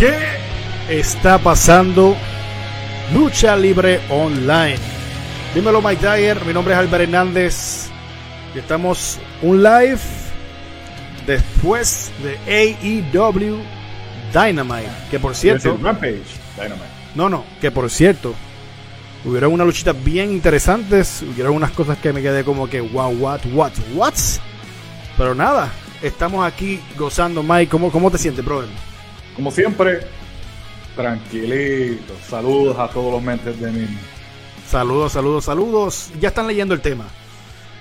¿Qué está pasando? Lucha Libre Online. Dímelo Mike Dyer, mi nombre es Albert Hernández. Y estamos un live después de AEW Dynamite. Que por cierto. Rampage Dynamite. No, no, que por cierto. Hubieron unas luchitas bien interesantes. Hubieron unas cosas que me quedé como que wow, what, what, what. Pero nada, estamos aquí gozando. Mike, ¿cómo, cómo te sientes, brother? Como siempre, tranquilito. Saludos a todos los mentes de mí. Saludos, saludos, saludos. Ya están leyendo el tema.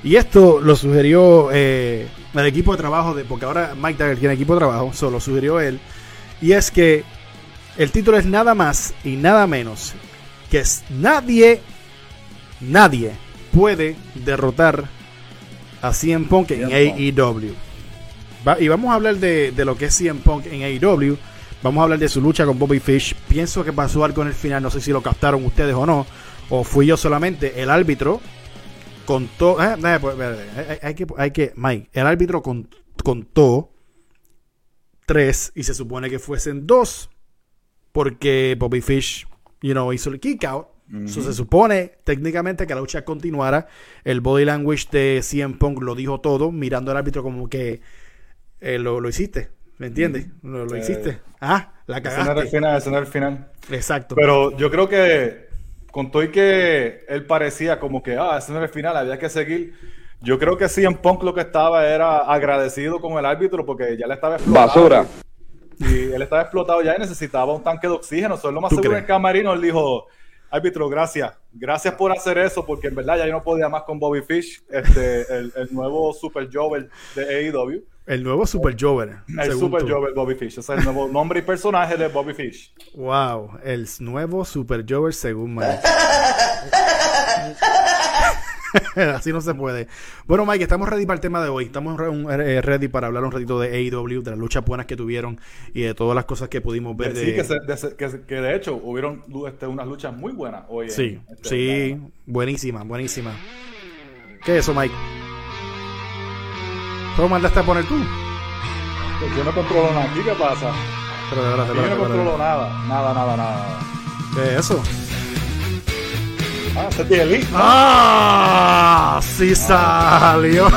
Y esto lo sugirió eh, el equipo de trabajo, de, porque ahora Mike Dagger tiene equipo de trabajo, solo sugirió él. Y es que el título es nada más y nada menos que es nadie, nadie puede derrotar a CM Punk en AEW. Va, y vamos a hablar de, de, lo que es CM Punk en AEW. Vamos a hablar de su lucha con Bobby Fish. Pienso que pasó algo en el final, no sé si lo captaron ustedes o no. O fui yo solamente. El árbitro contó. Eh, eh, pues, hay, hay, que, hay que. Mike, el árbitro con, contó tres y se supone que fuesen dos. Porque Bobby Fish, you know, hizo el kick out. Uh -huh. so, se supone técnicamente que la lucha continuara. El body language de CM Punk lo dijo todo, mirando al árbitro como que eh, lo, lo, hiciste. ¿Me entiendes? -huh. Lo, lo, hiciste. Ah, la cagaste. Ese no era el final, ese no era el final. Exacto. Pero yo creo que contó y que él parecía como que, ah, ese no era el final, había que seguir. Yo creo que CM Punk lo que estaba era agradecido con el árbitro porque ya le estaba explotado. Basura. Y él estaba explotado ya y necesitaba un tanque de oxígeno. Solo lo más seguro en el camarino él dijo, árbitro, gracias. Gracias por hacer eso porque en verdad ya yo no podía más con Bobby Fish, este, el, el nuevo Super Jover de AEW. El nuevo Super Jover. El Super tú. Jover Bobby Fish. O sea, el nuevo nombre y personaje de Bobby Fish. Wow. El nuevo Super Jover según Mike. Así no se puede. Bueno, Mike, estamos ready para el tema de hoy. Estamos ready para hablar un ratito de AEW, de las luchas buenas que tuvieron y de todas las cosas que pudimos ver. Sí, de... Que, se, de, que, que, de hecho hubieron este, unas luchas muy buenas hoy. Sí, en, este, sí, programa. buenísima, buenísima. ¿Qué es eso, Mike? ¿Cómo mandaste a poner tú? Pues yo no controlo nada. ¿Aquí qué pasa? Pero de verdad, yo no controlo nada. Nada, nada, nada. ¿Qué es eso? Ah, se tiene ¿no? ¡Ah! ¡Sí ah. salió!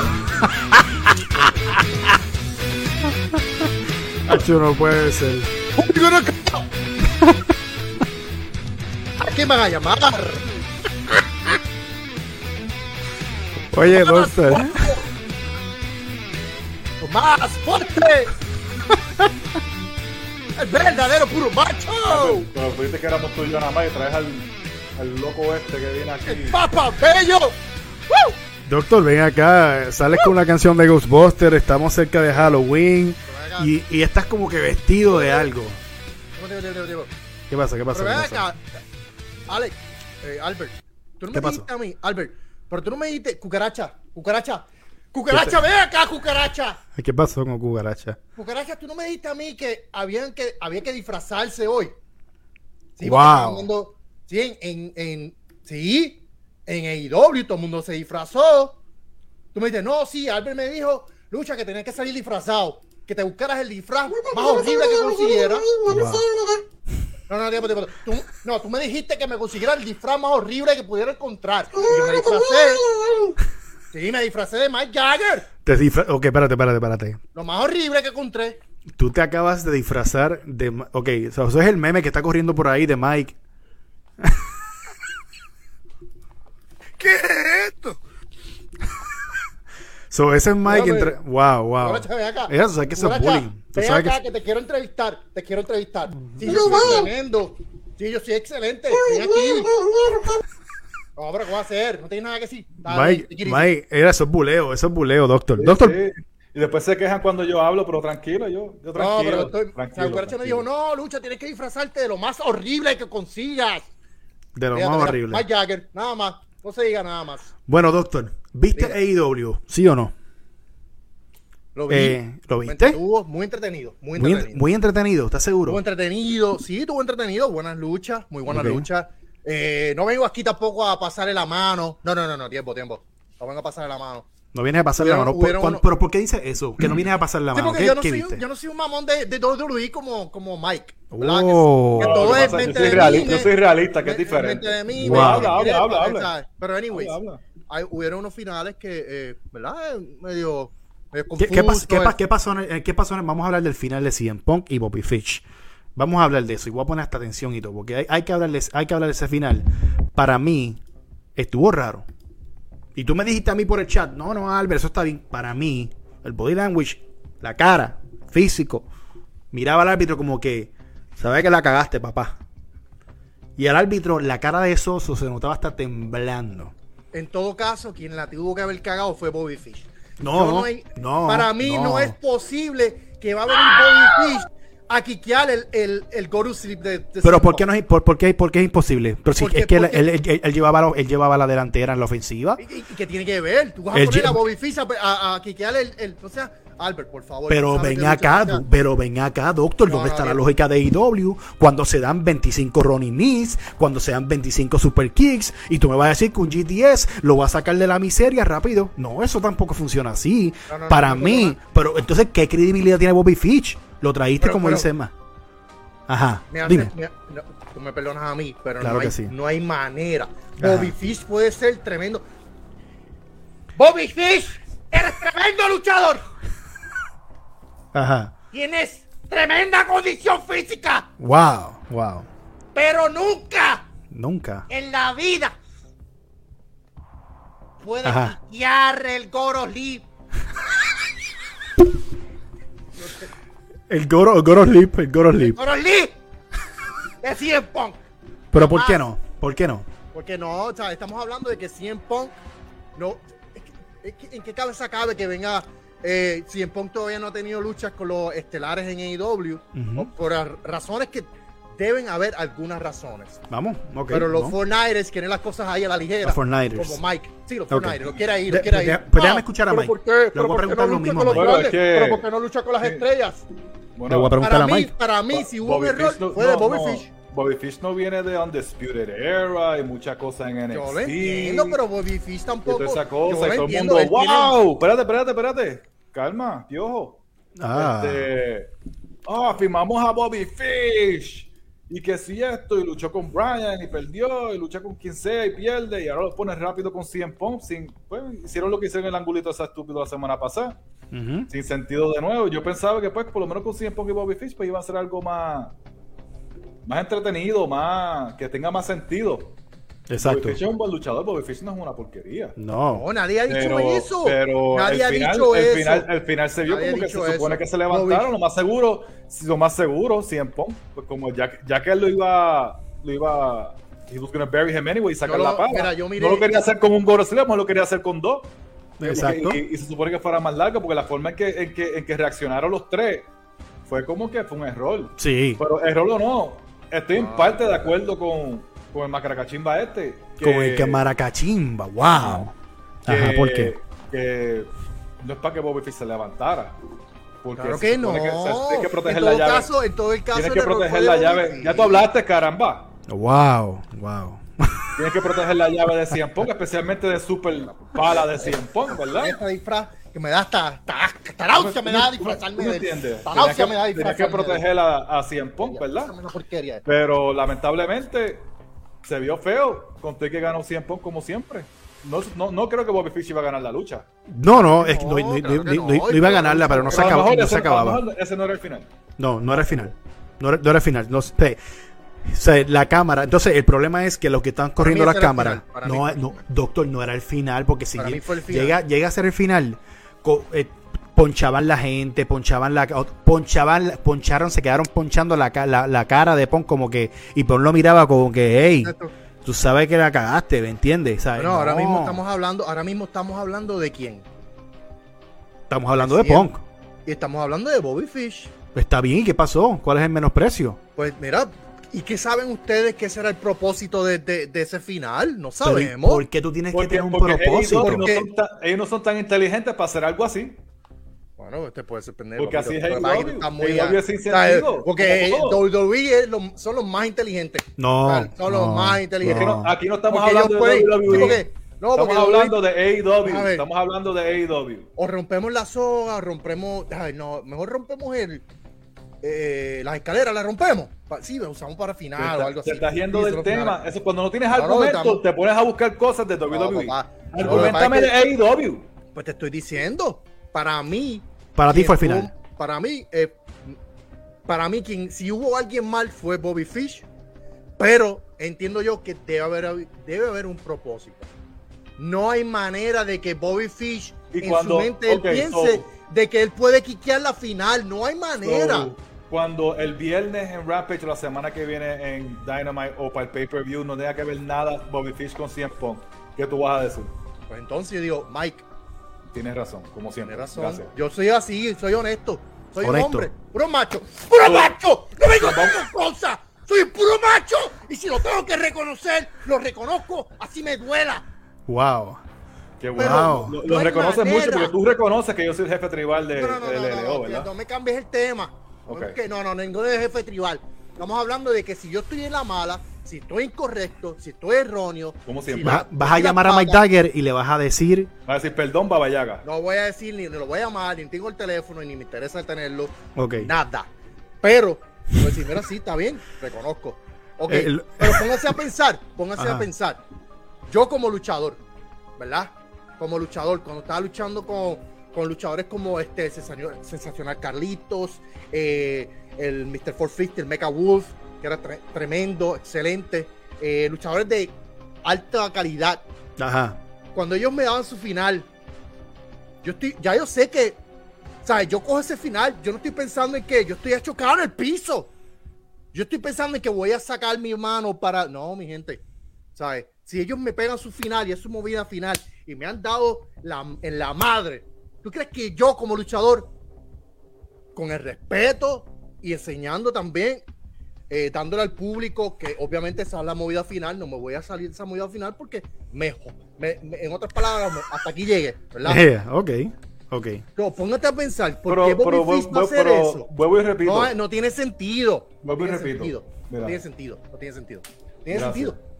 Hacho, no puede ser. ¿A qué me van a llamar? Oye, Doctor. ¡Más fuerte! ¡El verdadero puro macho! Pero fuiste que éramos tú y yo nada más y traes al el loco este que viene aquí. ¡Papa bello! ¡Woo! Doctor, ven acá, sales con una canción de Ghostbuster, estamos cerca de Halloween y, y, estás como que vestido de algo. ¿Qué pasa? ¿Qué pasa? Pero ven acá, Alex, eh, Albert, tú no me dijiste a mí, Albert, pero tú no me dijiste cucaracha, cucaracha, cucaracha, ven acá, cucaracha. ¿Qué pasó con cucaracha? Cucaracha, tú no me dijiste a mí que habían que había que disfrazarse hoy. Sí, wow. Sí, en, en, en, sí, en AEW todo el mundo se disfrazó. Tú me dices, no, sí, Albert me dijo, Lucha, que tenías que salir disfrazado. Que te buscaras el disfraz más horrible que consiguieras. Wow. No, no, tiempo, tiempo. Tú, no, tú me dijiste que me consiguiera el disfraz más horrible que pudiera encontrar. Y yo me disfracé. Sí, me disfracé de Mike Jagger. Te disfra ok, espérate, espérate, espérate. Lo más horrible que encontré. Tú te acabas de disfrazar de... Ok, o sea, eso es el meme que está corriendo por ahí de Mike ¿Qué es esto? So, ese es Mike. Entre... Wow, wow. Acá. Eso, sabes que eso es bullying. Ven acá, que... que... te quiero entrevistar. Te quiero entrevistar. Sí, yo soy tremendo. Sí, yo soy excelente. Estoy aquí. No, pero ¿qué va a hacer? No tienes nada que decir. Mike, Mike, era, eso es buleo. Eso es buleo, doctor. Sí, doctor. Sí. Y después se quejan cuando yo hablo, pero tranquilo, yo, yo tranquilo. No, pero estoy, tranquilo, tranquilo. me dijo, no, Lucha, tienes que disfrazarte de lo más horrible que consigas. De lo Fíjate, más horrible. Mike Jagger, nada más. No se diga nada más. Bueno, doctor, ¿viste AEW? ¿Sí o no? Lo vi. Eh, ¿Lo viste? Estuvo muy entretenido. Muy entretenido. Muy, muy entretenido, ¿estás seguro? Estuvo entretenido, sí, estuvo entretenido. Buenas luchas, muy buenas okay. luchas. Eh, no vengo aquí tampoco a pasarle la mano. No, no, no, no, tiempo, tiempo. No vengo a pasarle la mano. No vienes a pasarle la mano. ¿Por, uno... ¿Pero por qué dice eso? Que no vienes a pasar la sí, mano. Porque yo no, soy, yo no soy un mamón de, de WWE como, como Mike. Oh. Que todo es Yo mente soy de realista, mí, yo soy realista, que es diferente. mente de mí, Wow. me- Habla, habla, habla. Pero anyways, Habla. hay, hubieron unos finales que, eh, ¿verdad? Medio, medio ¿Qué, qué pas- qué pas- qué pasó, en el- qué pasó en el- Vamos a hablar del final de CM Punk y Bobby Fish. Vamos a hablar de eso y voy a poner hasta atención y todo, porque hay, hay que hablar de, hay que hablar de ese final. Para mí, estuvo raro. Y tú me dijiste a mí por el chat, no, no, Albert, eso está bien. Para mí, el body language, la cara, físico, miraba al árbitro como que, sabes que la cagaste, papá. Y al árbitro, la cara de Soso se notaba hasta temblando. En todo caso, quien la tuvo que haber cagado fue Bobby Fish. No, Yo hay- no, Para mí no. no. es posible que va a venir Bobby Fish a quiquear el, el, el go to sleep de, de Pero ¿por qué, no es, por, por qué, por qué es imposible? Pero si Porque- es que él, él- él- él llevaba, la- él llevaba la delantera en la ofensiva. ¿Y, qué tiene que ver? Tú vas a El poner a Bobby Fish a, a, a quiquear el, el- O sea, Albert, por favor. Pero ven acá, pero ven acá, doctor, No, ¿dónde no, está la lógica de IW? Cuando se dan 25 Ronnie Knees, cuando se dan 25 Super Kicks, y tú me vas a decir que un GTS lo va a sacar de la miseria rápido. No, eso tampoco funciona así. Para mí, pero entonces, ¿qué credibilidad tiene Bobby Fish? Lo traíste Pero- como pero- dice más. Ajá, Me hace- dime. me- no, tú me perdonas a mí, pero Claro no, hay, que sí. no hay manera. Ajá. Bobby Fish puede ser tremendo. Bobby Fish, eres tremendo luchador. Ajá. Tienes tremenda condición física, Wow, wow. pero nunca Nunca. en la vida puedes quitar el Goro Leap. El Goro, el Goro Sleep, el Goro Sleep. Goro Leap de CM Punk. Pero ¿por qué no? ¿Por qué no? Porque no, o sea, estamos hablando de que CM Punk no. es que- ¿En qué cabeza cabe que venga? Eh, CM Punk todavía no ha tenido luchas con los estelares en AEW. O por razones que deben haber algunas razones. Vamos, ok. Pero los vamos. Fortniters quieren las cosas ahí a la ligera. Los Fortniters. Como Mike. Sí, los. Fortniters. Lo quiere ahí, De- lo quiere ahí. deja- pues déjame Ah, escuchar a pero Mike. ¿por qué? Le ¿Pero por qué no lo lucha mismo con a los Mike. Bueno, grandes? es que- ¿Pero por qué no lucha con las Sí. estrellas? Bueno, Le voy a preguntar Para a mí, Mike. para mí, si hubo un Bobby error, Fish no- fue de Bobby no. Fish. Bobby Fish no viene de Undisputed Era y muchas cosas en NXT. Yo lo entiendo, pero Bobby Fish y tampoco. toda esa yo cosa. lo Y todo el entiendo, mundo, él tiene- ¡Wow! Espérate, espérate, espérate. Calma, piojo. Ah. Este, ah, firmamos a Bobby Fish. Y que si esto, y luchó con Brian y perdió, y lucha con quien sea y pierde, y ahora lo pones rápido con CM Punk. Sin, pues, hicieron lo que hicieron en el angulito esa estúpido la semana pasada. Sin sentido de nuevo. Yo pensaba que pues por lo menos con CM Punk y Bobby Fish pues iba a ser algo más más entretenido, más que tenga más sentido. Exacto. Bobby Fish es un buen luchador, Bobby Fish no es una porquería. No. No, nadie ha dicho Pero, eso. pero nadie ha final, dicho el, eso. final, el final se vio Nadie como que se supone que se levantaron, Bobby- lo más seguro, lo más seguro, CM Punk, pues como ya, ya que él lo iba, lo iba, he was gonna bury him anyway y sacar lo- la pala. mira, yo miré- no lo quería hacer con un Goro Slam, no lo quería hacer con dos. Exacto. Y, se supone que fuera más largo porque la forma en que, en que, en que reaccionaron los tres fue como que fue un error. Sí. Pero error o no, estoy en Ah, parte de acuerdo con, con el macaracachimba este. que- Con el que maracachimba. Wow. que, Ajá, ¿por qué? que no es para que Bobby Fish se levantara. Porque Claro que no. se- tienes que proteger en la todo llave. caso, en todo el caso, tienes que proteger la llave. Ya tú hablaste, caramba. Wow. Wow. Tienes que proteger la llave de CM Punk, especialmente de Super Pala de CM Punk, ¿verdad? Este disfraz que me da hasta, náusea me da disfrazarme ¿Tú me de entiendes? Que, me da que disfrazarme de él. proteger a, a CM Punk, ¿verdad? Pero lamentablemente se vio feo. Conté que ganó CM Punk como siempre. No, no, no creo que Bobby Fish iba a ganar la lucha. No, no, es que no, No, no- claro no- que no- no, no iba a ganarla, pero no se, Pero a lo acabó, mejor no ese- se acababa. ese no era el final. No, no era el final. No era, no era el final. No, sé. O sea, la cámara. Entonces, el problema es que los que están corriendo las cámaras. No, no, doctor, no era el final. Porque si final. Llega, llega a ser el final, co- eh, ponchaban la gente, ponchaban la ponchaban, poncharon, se quedaron ponchando la, la, la cara de Pon como que. Y Pon lo miraba como que, hey, Exacto. tú sabes que la cagaste, ¿me entiendes? ¿Sabes? No, ahora No. mismo estamos hablando, ahora mismo estamos hablando de quién. Estamos hablando de. Punk. Y estamos hablando de Bobby Fish. Está bien, ¿y qué pasó? ¿Cuál es el menosprecio? Pues mira, ¿y qué saben ustedes que será el propósito de, de- de ese final? No Pero, ¿y sabemos. ¿Por qué tú tienes que tener un propósito? ellos, no Porque- son tan, ellos no son tan inteligentes para hacer algo así. Bueno, este puede ser pendejo. Porque así es pero AEW. está muy a- es sentido, Porque. WWE es lo- son los más inteligentes. No, O sea, son los más inteligentes. no, aquí no estamos Porque hablando de WWE. sí, porque- no, estamos porque hablando WWE de AEW. Estamos hablando de AEW. O rompemos la soga, o rompemos. Ay, no, mejor rompemos el. Eh, las escaleras las rompemos. Sí, lo usamos para final o algo así. Te estás yendo del tema. Eso, cuando no tienes argumento, te pones a buscar cosas de WWE. Argumentame de AEW. Pues te estoy diciendo, para mí. Para ti fue el final. Para mí, eh, para mí, quien, si hubo alguien mal fue Bobby Fish, pero entiendo yo que debe haber, debe haber un propósito. No hay manera de que Bobby Fish en su mente piense de que él puede quiquear la final. No hay manera. Cuando el viernes en Rampage o la semana que viene en Dynamite o para el pay-per-view no tenga que ver nada Bobby Fish con 100 Punk, ¿qué tú vas a decir? Pues entonces yo digo, Mike. Tienes razón, como siempre. Tienes razón. Yo soy así, soy honesto. Soy un hombre, puro macho. ¡Puro macho! ¡No me con cosas! ¡Soy puro macho! Y si lo tengo que reconocer, lo reconozco, así me duela. ¡Wow! Qué bueno. lo, reconoces mucho porque tú reconoces que yo soy el jefe tribal de, no, no, no, ¿verdad? No me cambies el tema. Okay. No, no, no, es jefe tribal. Estamos hablando de que si yo estoy en la mala, si estoy incorrecto, si estoy erróneo. Como siempre. vas a llamar a Mike Dagger y le vas a decir. Vas a decir perdón, Babayaga. No voy a decir ni, lo voy a llamar, ni tengo el teléfono, ni me interesa tenerlo. Ok. Nada. Pero, voy a decir, mira, sí, está bien, reconozco. Ok. pero póngase a pensar, póngase a pensar. Yo como luchador, ¿verdad? Como luchador, cuando estaba luchando con, con luchadores como este sensacional Carlitos, eh, el Mr. 450, el Mecha Wolf, que era tremendo, excelente. Eh, luchadores de alta calidad. Ajá. Cuando ellos me daban su final, yo estoy, ya yo sé que, ¿sabes? Yo cojo ese final, yo no estoy pensando en que yo estoy a chocar en el piso. Yo estoy pensando en que voy a sacar mi mano para. No, mi gente. ¿Sabes? Si ellos me pegan su final y es su movida final y me han dado la, en la madre, ¿tú crees que yo como luchador, con el respeto y enseñando también eh, dándole al público que obviamente esa es la movida final, no me voy a salir de esa movida final porque mejor, en otras palabras, hasta aquí llegue, ¿verdad? ok, ok. No, póngate a pensar, ¿por qué Bobby Fish va a hacer eso? Vuelvo y repito. No, no tiene sentido. Vuelvo y repito. No tiene sentido, no tiene sentido. Tiene sentido.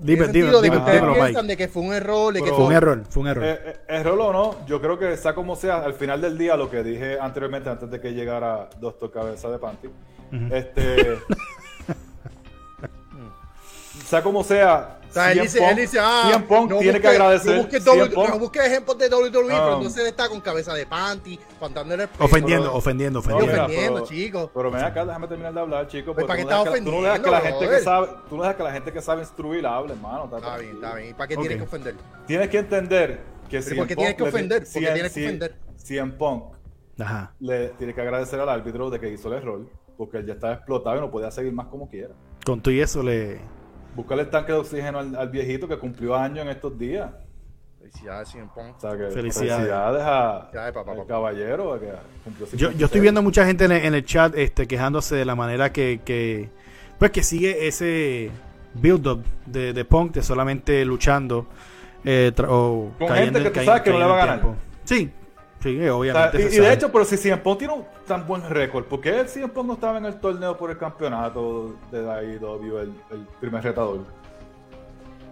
Dime, dime, dime, dime, de que fue un error, de que fue un error, fue un error. Eh, eh, error o no, yo creo que sea como sea, al final del día, lo que dije anteriormente, antes de que llegara Doctor Cabeza de Panty, este, sea como sea, o sea, él dice, él dice, ah, no tiene que agradecer. No busque, no busque ejemplos de WWE, pero entonces está con cabeza de panty, contándole el Ofendiendo, ofendiendo, ofendiendo. No, ofendiendo, chicos. Pero ven acá, déjame terminar de hablar, chicos. Pues, ¿Para qué estás ofendiendo? Tú no dejas que la gente que sabe, tú no dejas que la gente que sabe instruir hable, hermano. Está, está bien, está bien. ¿Y para qué tienes que ofender? Tienes que entender que si ¿Por qué tienes que ofender? ¿Por qué tienes que ofender? Si en Punk le tiene que agradecer al árbitro de que hizo el error, porque él ya estaba explotado y no podía seguir más como quiera. Con tú y eso le Buscarle el tanque de oxígeno al, viejito que cumplió años en estos días. Felicidades, Felicidades. felicidades a, al caballero yo, yo estoy viendo mucha gente en el, chat este, quejándose de la manera que, que pues que sigue ese build-up de, de Punk de solamente luchando eh, o con gente que tú sabes que no le va a ganar. Sí, Sí, obviamente. y, de hecho, pero si CM Punk tiene un tan buen récord, ¿por qué el CM Punk no estaba en el torneo por el campeonato de la IW, el, el primer retador?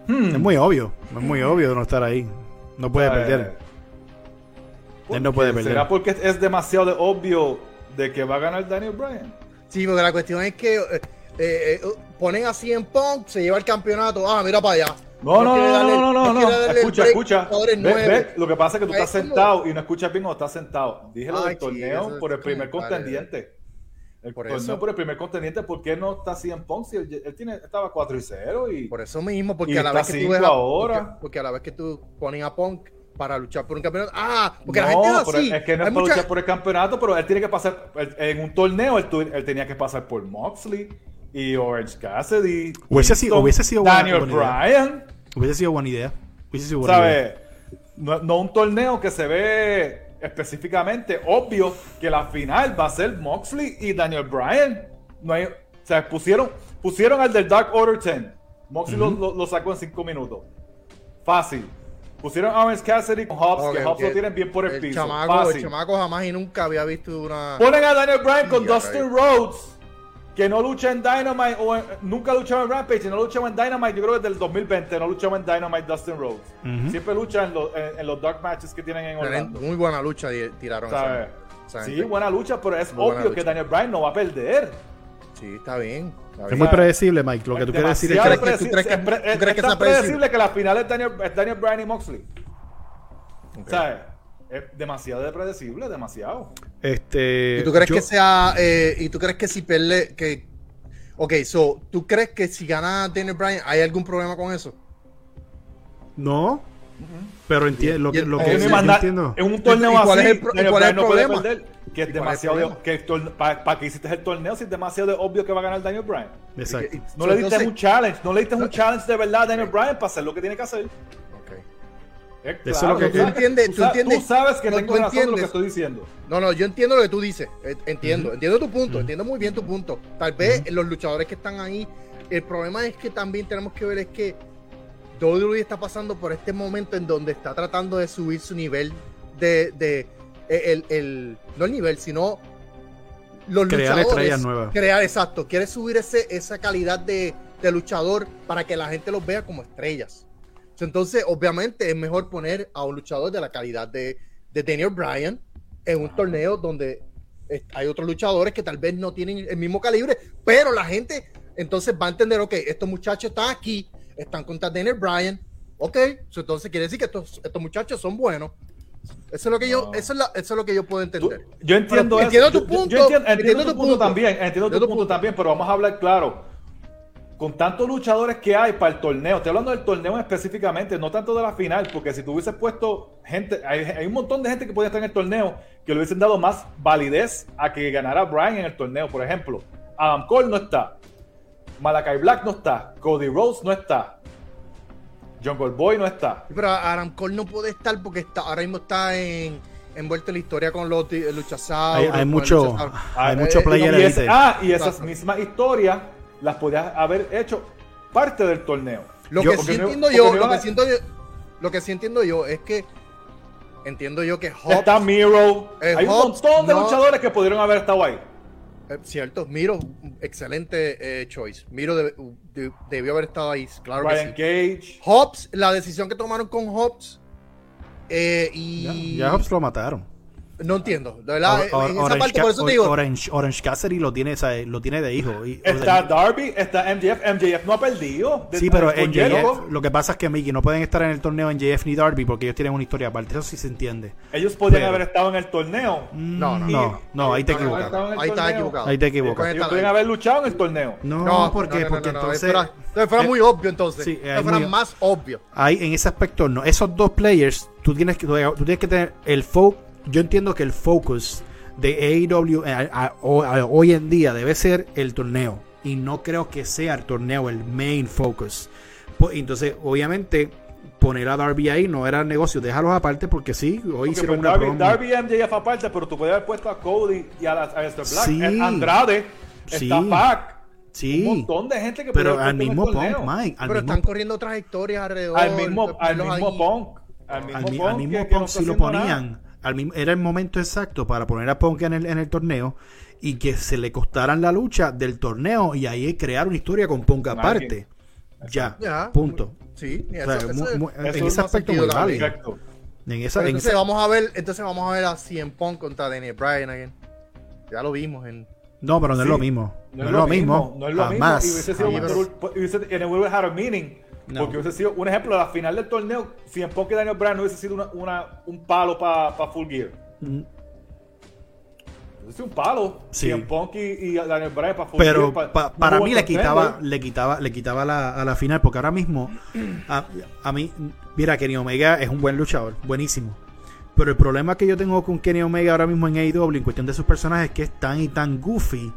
Hmm. Es muy obvio, es muy obvio de no estar ahí. No puede perder. Él no puede perder. ¿Será porque es demasiado obvio de que va a ganar Daniel Bryan? Sí, porque la cuestión es que eh, eh, eh ponen a CM Punk, se lleva el campeonato, ah, mira para allá. No, no, no, no, no, no, no, Escucha, escucha. Lo que pasa es que tú estás sentado y no escuchas bien o estás sentado. Dije lo del torneo por el primer contendiente. El por torneo por el primer contendiente, ¿por qué no está así en Punk? Si él, tiene, estaba 4 y 0 y. Por eso mismo, porque a la vez que tú ahora. Porque, a la vez que tú pones a Punk para luchar por un campeonato. Ah, porque la gente es así. Es que no es para luchar por el campeonato, pero él tiene que pasar. En un torneo, él, él tenía que pasar por Moxley y Orange Cassidy. Hubiese sido, hubiese sido Daniel Bryan. Hubiese sido buena idea. Hubiese sido buena idea. No, no, un torneo que se ve específicamente obvio que la final va a ser Moxley y Daniel Bryan. No hay, o sea, pusieron, pusieron al del Dark Order 10. Moxley lo, lo, sacó en 5 minutos. Fácil. Pusieron a Orange Cassidy con Hobbs, que Hobbs lo tienen bien por el, piso. Chamaco, el chamaco jamás y nunca había visto una. Ponen a Daniel Bryan con Dustin Rhodes que no lucha en Dynamite o nunca luchaba en Rampage, no luchaba en Dynamite, yo creo que desde el 2020 no luchaba en Dynamite Dustin Rhodes. Siempre lucha en, los, en, los dark matches que tienen en Orlando. Muy buena lucha tiraron. Sí, buena lucha, pero es obvio que Daniel Bryan no va a perder. Sí, está bien. Es muy predecible, Mike. Lo que tú quieres decir es que, tú crees que, es, es, tan predecible que la final es Daniel, Daniel Bryan y Moxley. Sea, es demasiado predecible, demasiado. Este, ¿Y tú crees que sea, eh, y tú crees que si pierde, que, ok, so, ¿tú crees que si gana Daniel Bryan hay algún problema con eso? No, pero entiendo lo que, lo que entiendo. En un torneo así, cuál es el, cuál es el problema? que es demasiado que para que hiciste el torneo si es demasiado obvio que va a ganar Daniel Bryan. Exacto. No le diste un challenge, no le diste un challenge de verdad a Daniel Bryan para hacer lo que tiene que hacer. Eso es lo que tú entiendes, tú, entiendes, tú sabes que no, tengo razón de lo que estoy diciendo. No, no, yo entiendo lo que tú dices. Eh, entiendo, entiendo tu punto, entiendo muy bien tu punto. Tal vez los luchadores que están ahí, el problema es que también tenemos que ver es que WWE está pasando por este momento en donde está tratando de subir su nivel de, de el, el, no el nivel, sino los crear luchadores. nuevas. Crear, exacto. Quiere subir ese, esa calidad de, de luchador para que la gente los vea como estrellas. Entonces, obviamente, es mejor poner a un luchador de la calidad de, de Daniel Bryan en un torneo donde hay otros luchadores que tal vez no tienen el mismo calibre, pero la gente entonces va a entender, ok, estos muchachos están aquí, están contra Daniel Bryan, ok, entonces quiere decir que estos, estos muchachos son buenos. Eso es lo que yo, eso es, eso es lo que yo puedo entender. yo entiendo Entiendo tu punto. Yo, entiendo, tu, punto, también, entiendo tu punto también, pero vamos a hablar claro con tantos luchadores que hay para el torneo, estoy hablando del torneo específicamente, no tanto de la final, porque si tú hubieses puesto gente, hay, un montón de gente que podía estar en el torneo que le hubiesen dado más validez a que ganara Brian en el torneo. Por ejemplo, Adam Cole no está, Malakai Black no está, Cody Rhodes no está, Jungle Boy no está. Pero Adam Cole no puede estar porque está, ahora mismo está en envuelto en la historia con los luchasauros. Hay, hay mucho, hay, mucho player Ah, y esas mismas historias las podías haber hecho parte del torneo. Lo que sí entiendo yo, lo que siento yo, lo que sí entiendo yo es que entiendo yo que Hobbs, está Miro, hay un montón de luchadores que pudieron haber estado ahí. Eh, cierto, Miro, excelente eh, choice. Miro debió haber estado ahí, claro Ryan que sí. Hobbs, la decisión que tomaron con Hobbs eh, y ya Hobbs lo mataron. No entiendo, de verdad. en esa parte, por eso te digo. Orange, Orange Cassidy lo tiene, lo tiene de hijo. está Darby, está MJF. MJF no ha perdido. Sí, pero MJF, lo que pasa es que Mickey no pueden estar en el torneo MJF ni Darby porque ellos tienen una historia aparte. Eso sí se entiende. Ellos podrían haber estado en el torneo. No, no, no, no ahí te equivocas. Ahí está equivocado. Ahí te equivocas. Ellos podrían haber luchado en el torneo. No, no porque, porque entonces. Fuera, fuera muy obvio entonces. Sí, fuera más obvio. Ahí, en ese aspecto, no. Esos dos players, tú tienes que, tú tienes que tener el folk yo entiendo que el focus de AEW eh, hoy en día debe ser el torneo. Y no creo que sea el torneo el main focus. Entonces, obviamente, poner a Darby ahí no era negocio. Déjalos aparte porque sí, hoy hicieron pues, una Darby, Darby y MJF aparte, pero tú podías haber puesto a Cody y a, la, a Black. Sí, eh, Andrade, sí. está Pac. Sí. Un montón de gente que Pero al mismo Punk, Mike. pero están corriendo trayectorias alrededor. Al mismo, al mismo Punk. Al mismo, al mismo Punk, si lo ponían era el momento exacto para poner a Punk en el, en el torneo y que se le costaran la lucha del torneo y ahí crear una historia con Punk aparte. Ya, punto. Sí, en ese aspecto muy válido. En esa, entonces vamos a ver, entonces vamos a ver a Cien Punk contra Daniel Bryan again. Ya lo vimos en No, pero no es lo mismo. No, es lo mismo. No es lo mismo. Y hubiese sido, hubiese, and it would have had a meaning porque hubiese sido un ejemplo, la final del torneo, si en y Daniel Bryan no hubiese sido una, una, un palo para Full Gear. Mm. Hubiese sido un palo. Si en Punk y, Daniel Bryan para Full Pero Gear. para mí le quitaba, le quitaba, le quitaba la, a la final, porque ahora mismo, a, a mí, mira, Kenny Omega es un buen luchador, buenísimo. Pero el problema que yo tengo con Kenny Omega ahora mismo en AEW en cuestión de sus personajes es que es tan y tan goofy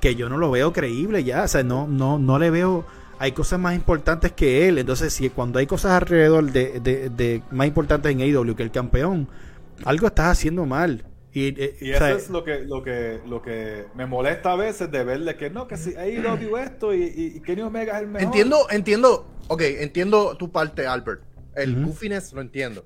que yo no lo veo creíble ya. O sea, no, no, no le veo hay cosas más importantes que él. Entonces, si cuando hay cosas alrededor de, de, más importantes en AEW que el campeón, algo estás haciendo mal. Y, eh, eso es lo que, lo que lo que me molesta a veces de verle que no, que si AEW esto y, y, Kenny Omega es el mejor. Entiendo, entiendo, ok, entiendo tu parte, Albert. El uh lo entiendo.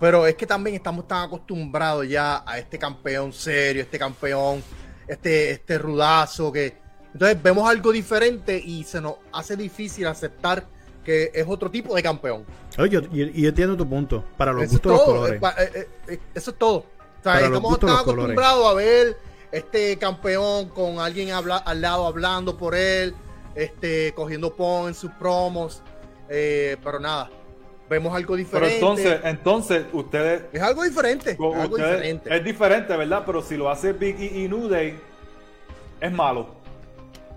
Pero es que también estamos tan acostumbrados ya a este campeón serio, este campeón, este, este rudazo que entonces vemos algo diferente y se nos hace difícil aceptar que es otro tipo de campeón. Oye, y, entiendo tu punto. Para los gustos de los colores. Eh, eh, eh, eso es todo. estamos tan acostumbrados a ver este campeón con alguien al lado hablando por él, este, cogiendo pon en sus promos. Eh, pero nada, vemos algo diferente. Pero entonces, entonces ustedes. Es algo diferente. Es, algo diferente. es diferente, ¿verdad? Pero si lo hace Big E y New Day, es malo.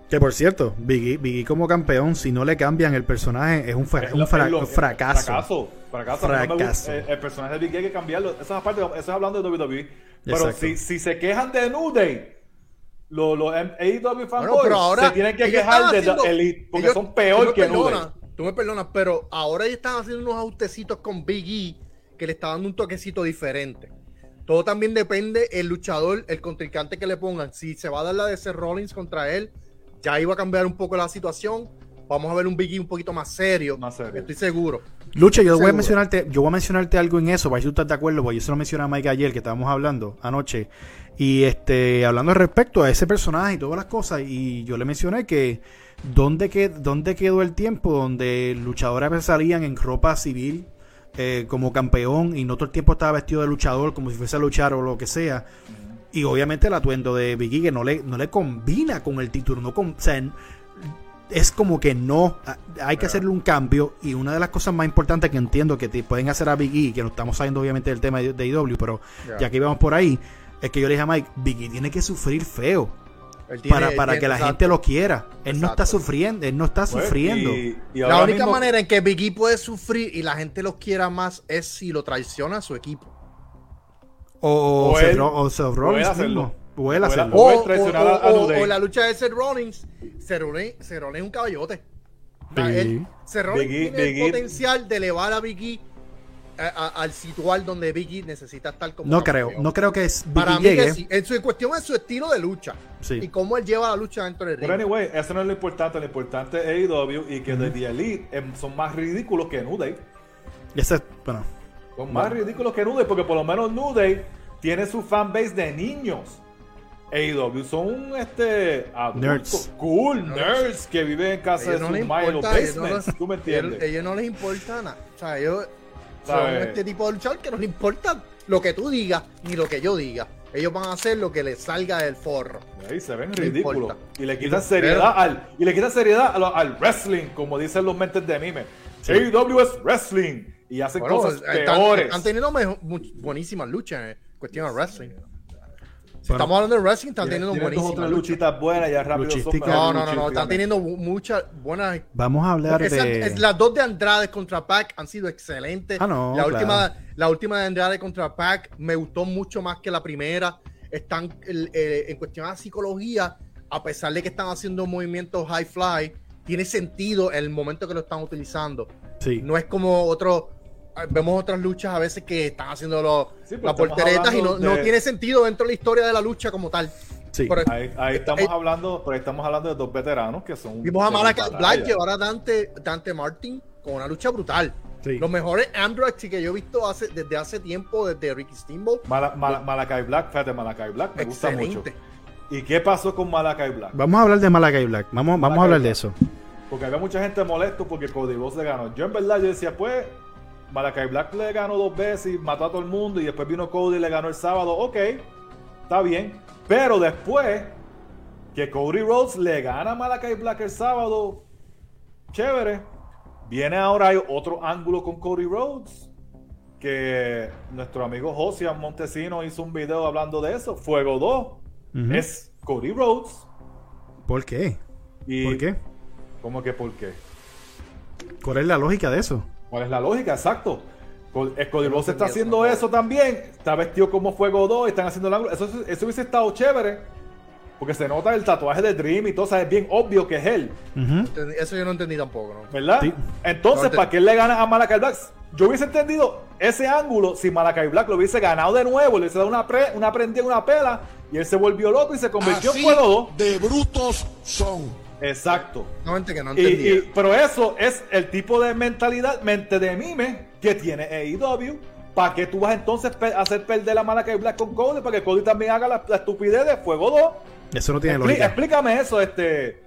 Que por cierto, Biggie, Biggie como campeón, si no le cambian el personaje, es un, un fracaso. Fracaso. Fracaso. El, personaje de Biggie hay que cambiarlo. Eso es, aparte, eso es hablando de WWE. Pero si, si, se quejan de New Day, los, los AEW fanboys se tienen que quejar de Elite porque son peor que New Day. Tú me perdonas, pero ahora ellos están haciendo unos ajustecitos con Biggie que le está dando un toquecito diferente. Todo también depende el luchador, el contrincante que le pongan. Si se va a dar la de Seth Rollins contra él ya iba a cambiar un poco la situación. Vamos a ver un Biggie un poquito más serio. Más serio. Estoy seguro. Lucha, yo voy a mencionarte, yo voy a mencionarte algo en eso, para si tú estás de acuerdo, porque yo se lo mencioné a Mike ayer que estábamos hablando anoche. Y este, hablando respecto a ese personaje y todas las cosas, y yo le mencioné que dónde, que, dónde quedó el tiempo donde luchadores salían en ropa civil eh, como campeón y no todo el tiempo estaba vestido de luchador como si fuese a luchar o lo que sea. Y obviamente el atuendo de Biggie que no le, no le combina con el título. No con, o sea, es como que no. Hay que hacerle un cambio. Y una de las cosas más importantes que entiendo que te pueden hacer a Biggie, que no estamos sabiendo obviamente del tema de, IW, pero ya que vamos por ahí, es que yo le dije a Mike: Biggie tiene que sufrir feo. para, para que la gente lo quiera. Él no está sufriendo, él no está pues, sufriendo. la única manera en que Biggie puede sufrir y la gente lo quiera más es si lo traiciona a su equipo. O, o, él, o Seth Rollins mismo. O, él hacerlo. O, o, la lucha de Seth Rollins. Seth Rollins, Seth Rollins es un caballote. Él, Seth Rollins tiene el potencial de elevar a Biggie al situar donde Biggie necesita estar como no creo no creo que es para mí que sí. en su cuestión es su estilo de lucha sí. y cómo él lleva la lucha dentro del ring pero anyway eso no es lo importante lo importante es AEW y que uh The Elite son más ridículos que New Day ese bueno son más ridículos que Nude, porque por lo menos Nude tiene su fanbase de niños. AEW son este nerds. cool nerds que viven en casa de su madre los basements. ¿Tú me entiendes? A ellos no les importa nada. O sea, ellos son este tipo de luchador que no les importa lo que tú digas ni lo que yo diga. Ellos van a hacer lo que les salga del forro. Ahí se ven ridículos. Y le quitan seriedad al y le quitan seriedad al, wrestling, como dicen los mentes de anime. AEW es wrestling y hacen cosas peores. Están teniendo buenísimas luchas en cuestión de wrestling. Si estamos hablando de wrestling, están teniendo buenísimas luchitas buenas, ya rápido No, no, no, no, están teniendo muchas buenas. Vamos a hablar de. las dos de Andrade contra Pac han sido excelentes. Ah, no, la, última, la última de Andrade contra Pac me gustó mucho más que la primera. Están eh, en cuestión de psicología, a pesar de que están haciendo movimientos high fly, tiene sentido el momento que lo están utilizando. Sí. No es como otro vemos otras luchas a veces que están haciendo los, pues las porteretas y no, no, tiene sentido dentro de la historia de la lucha como tal. Sí. ahí, estamos hablando, pero estamos hablando de dos veteranos que son. Vimos a Malakai Black llevar a Dante, Dante Martin con una lucha brutal. Los mejores Androids que yo he visto hace, desde hace tiempo, desde Ricky Steamboat. Malakai Black, fíjate, Malakai Black me gusta mucho. ¿Y qué pasó con Malakai Black? Vamos a hablar de Malakai Black. Vamos, vamos a hablar de eso. Porque había mucha gente molesto porque Cody Rhodes le ganó. Yo en verdad yo decía, pues, Malakai Black le ganó dos veces y mató a todo el mundo. Y después vino Cody y le ganó el sábado. Ok, está bien. Pero después que Cody Rhodes le gana a Malakai Black el sábado, chévere. Viene ahora hay otro ángulo con Cody Rhodes. Que nuestro amigo Josian Montesino hizo un video hablando de eso. Fuego 2 es Cody Rhodes. ¿Por qué? ¿Por qué? ¿Cómo que por qué? ¿Cuál es la lógica de eso? ¿Cuál es la lógica? Exacto. Cody Rhodes está haciendo eso también. Está vestido como Fuego 2. Están haciendo el ángulo. Eso, eso hubiese estado chévere. Porque se nota el tatuaje de Dream y todo. O sea, es bien obvio que es él. Eso yo no entendí tampoco. ¿no? ¿Verdad? Entonces, ¿para qué él le gana a Malakai Black? Yo hubiese entendido ese ángulo si Malakai Black lo hubiese ganado de nuevo. Le hubiese dado una, pre, una prendida, una pela. Y él se volvió loco y se convirtió en Fuego 2. De brutos son. Exacto. No, que no y, pero eso es el tipo de mentalidad, mente de mime que tiene AEW. ¿Para que tú vas entonces a hacer perder la mala que Black con Cody? Para que Cody también haga la, estupidez de Fuego 2. Eso no tiene lógica. Explícame eso, este.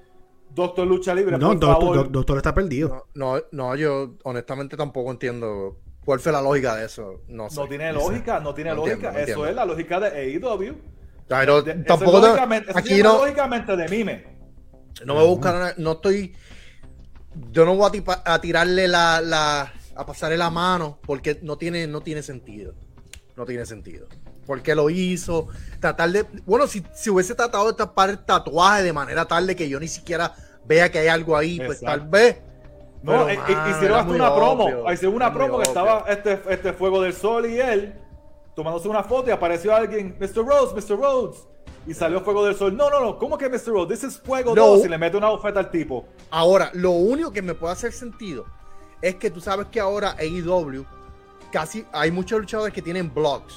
Doctor Lucha Libre. No, doctor, doctor, está perdido. No, no, yo honestamente tampoco entiendo ¿Cuál fue la lógica de eso? No sé. No tiene lógica, no tiene No lógica. entiendo, no eso entiendo. es la lógica de AEW. Pero De- eso tampoco es te- lógicamente, aquí no, lógicamente de mime. No me buscan, no estoy, yo no voy a, tipa- a tirarle la, la, a pasarle la mano porque no tiene, no tiene sentido, no tiene sentido. ¿Por qué lo hizo? Tratar de, bueno, si, si hubiese tratado de tapar el tatuaje de manera tal de que yo ni siquiera vea que hay algo ahí, pues tal vez. No, Pero, man, eh, hicieron hasta una promo. obvio, Hicieron una promo que obvio. estaba este, este Fuego del Sol y él tomándose una foto y apareció alguien, Mr. Rhodes, Mr. Rhodes. Y salió Fuego del Sol. No, no, no, ¿cómo que Mr. Rhodes? This is Fuego No. 2 y le mete una oferta al tipo. Ahora, lo único que me puede hacer sentido es que tú sabes que ahora AEW casi hay muchos luchadores que tienen blogs,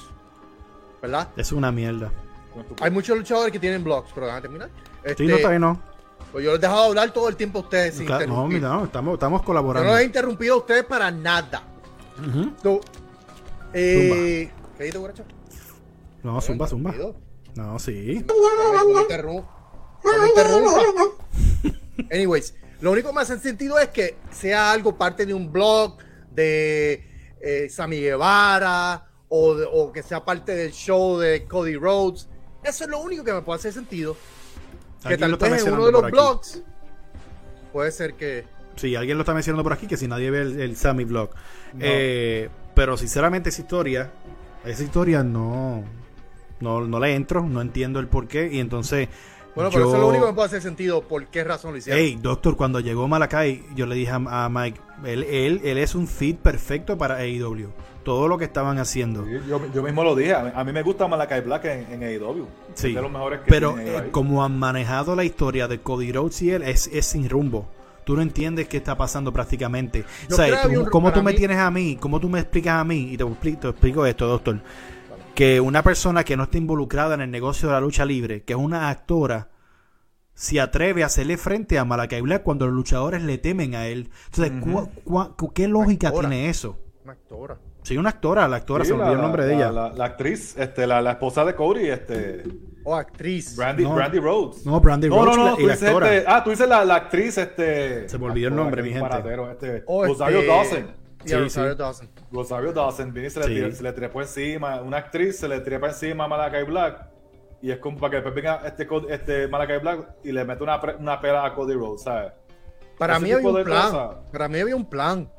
¿verdad? Es una mierda. Hay muchos luchadores que tienen blogs, pero déjame terminar. Sí, Este, no, está bien, no. pues yo les he dejado hablar todo el tiempo a ustedes sin Claro, no, mira, no, estamos, estamos Yo colaborando. no les he interrumpido a ustedes para nada. Ujú. So, eh, ¿Qué dices? No, zumba, zumba. No, sí. No me interrumpa. No me interrumpa. Anyways, lo único que me hace sentido es que sea algo parte de un blog de eh, Sammy Guevara o, de- o que sea parte del show de Cody Rhodes. Eso es lo único que me puede hacer sentido. Que tal vez en uno de los blogs puede ser que. Sí, alguien lo está mencionando por aquí, que si nadie ve el, el Sammy Vlog. Eh, pero sinceramente esa historia, esa historia no, no, no le entro, no entiendo el por qué. Y entonces... Bueno, pero yo- eso es lo único que me puede hacer sentido. ¿Por qué razón lo hicieron? Hey, doctor, cuando llegó Malakai, yo le dije a, a Mike, él, él, él es un fit perfecto para AEW. Todo lo que estaban haciendo. Sí, Yo, yo mismo lo dije. A mí, a mí me gusta Malakai Black en, en AEW. Sí, Es de los mejores que pero eh, como han manejado la historia de Cody Rhodes y él, es, es sin rumbo. Tú no entiendes qué está pasando prácticamente. Yo o sea, tú- ¿cómo tú me mí- tienes a mí? ¿Cómo tú me explicas a mí? Y te explico, te explico esto, doctor. Que una persona que no está involucrada en el negocio de la lucha libre, que es una actora, se atreve a hacerle frente a Malakai Black cuando los luchadores le temen a él. Entonces, ¿cu- cu- cu- ¿qué lógica tiene eso? Una actora. Sí, una actora, la actora, Sí, se me olvidó el nombre de la- ella. La, la actriz, este, la, la esposa de Cody, este, O actriz. Brandy, No. Brandy Rhodes. No, Brandy No, Rhodes no, no, la- tú y la dices actora. este- ah, tú dices la, la actriz, este. Se me olvidó el nombre, mi gente. este, Rosario este- Dawson. Y Sí, a Rosario sí. Dawson. Rosario Dawson, viene y se le, Sí. tira- se le trepó encima. Una actriz se le trepa encima a Malakai Black. Y es como para que después venga este, este Malakai Black y le mete una, una pela a Cody Rhodes, ¿sabes? Para Ese mí había un plan. Para mí había un plan.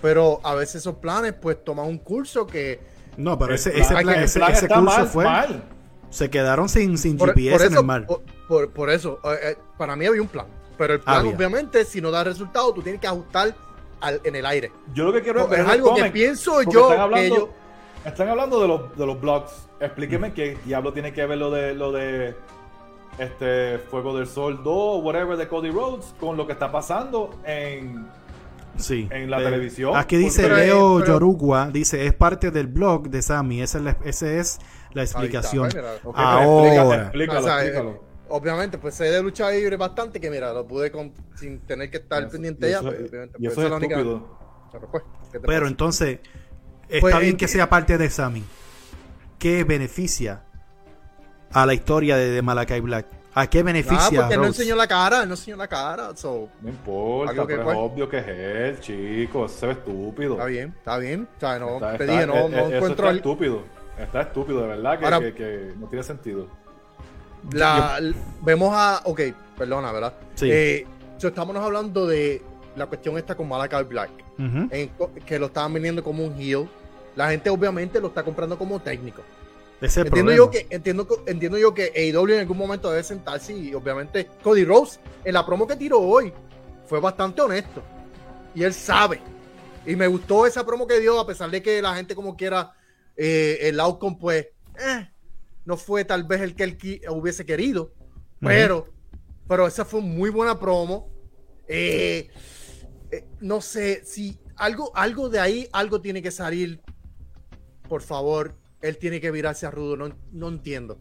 Pero a veces esos planes, pues toman un curso que. No, pero ese, plan- ese, plan- ese- plan ese curso mal, fue. mal. Se quedaron sin, sin Por, GPS por en el mar. por, por- eso eh, eh, para mí había un plan. Pero el plan, Había. obviamente, si no da resultado, tú tienes que ajustar al- en el aire. Yo lo que quiero No, ver es algo que pienso yo Están que hablando, ellos- están hablando de, los, de los blogs. Explíqueme qué diablo tiene que ver lo de lo de este Fuego del Sol 2 whatever de Cody Rhodes con lo que está pasando en Sí. en la Eh, televisión. Aquí dice Pero, Leo pero- Yorugua, dice, es parte del blog de Sammy, esa es la, esa es la explicación. Está, Ahora. pero explícalo, O sea, explícalo. Obviamente, pues sé de lucha libre bastante que, mira, lo pude con- sin tener que estar pendiente y ya. eso, pues, obviamente, y pues, eso es la única- estúpido. Pero, pues, entonces, está Pues, bien en- que sea parte de Sammy. ¿Qué beneficia a la historia de, de Malakai Black? ¿A qué Ah, beneficia porque a él no enseñó la cara, él no enseñó la cara. So, No importa, pero es obvio que es él, chicos. Se ve estúpido. está bien, está bien. O sea, no, Está- te está- dije, no, eh, no eh, eso encuentro está el- estúpido. Está estúpido, de verdad, que, Ahora- que- que no tiene sentido. La, vemos a. Ok, perdona, ¿verdad? Sí. Eh, so, estamos hablando de la cuestión esta con Malakai Black, en que lo estaban vendiendo como un heel. La gente obviamente lo está comprando como técnico. Ese es Entiendo yo, que, entiendo, entiendo yo que AEW en algún momento debe sentarse y obviamente Cody Rose en la promo que tiró hoy fue bastante honesto. Y él sabe. Y me gustó esa promo que dio a pesar de que la gente como quiera eh, el outcome pues eh, no fue tal vez el que él hubiese querido. Pero, pero esa fue muy buena promo. Eh, eh, no sé si algo, algo de ahí, algo tiene que salir. Por favor, él tiene que virarse a Rudo. No, no entiendo.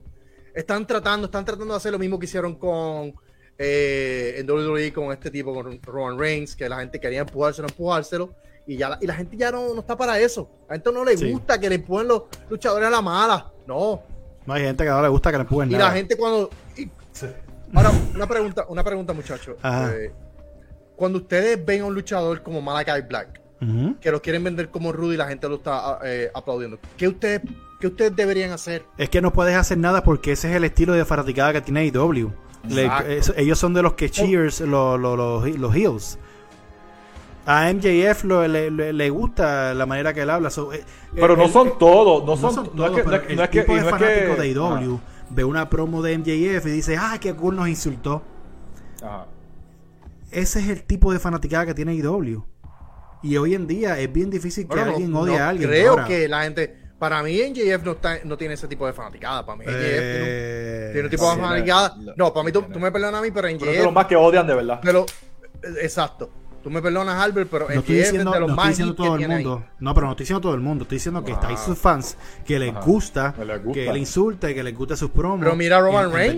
Están tratando, están tratando de hacer lo mismo que hicieron con eh, en WWE con este tipo, con Roman Reigns, que la gente quería empujárselo, empujárselo. Y ya la, y la gente ya no, no está para eso. A la gente no le Sí. gusta que le empujen los luchadores a la mala. No. No hay gente que no le gusta que le empujen Y nada. la gente cuando. y- ahora, una pregunta, una pregunta, muchachos. Eh, cuando ustedes ven a un luchador como Malakai Black, que lo quieren vender como Rudo y la gente lo está eh, aplaudiendo. ¿Qué ustedes, ¿Qué ustedes deberían hacer? Es que no puedes hacer nada porque ese es el estilo de fanaticada que tiene AEW. Le- Exacto. es- ellos son de los que cheers lo- lo- lo- los heels. A MJF lo- le, le- le gusta la manera que él habla. so, eh, Pero el- no el- son todos, no no son, son no es todos, que, no es- el no es que, tipo de fanático que- de AEW ve una promo de MJF y dice, ah, qué cool nos insultó. Ajá. Ese es el tipo de fanaticada que tiene AEW. Y hoy en día es bien difícil que Bueno, alguien odie no a alguien. Creo ahora. que la gente. Para mí, NJF no, está, no tiene ese tipo de fanaticada. Para mí, NJF tiene un- Eh, tiene un tipo de fanaticada. la- No, para mí, tú, tú me perdonas a mí, pero Pero es de los NJF. más que odian de verdad. exacto. Tú me perdonas, Albert, pero No estoy diciendo, es de los no estoy más diciendo hits todo el tiene ahí. mundo. No, pero no estoy diciendo todo el mundo. Estoy diciendo que está ahí Ah. sus fans que les gusta, Que les gusta. que le insulta y que les gusta sus promos. Pero mira a Roman de Reigns.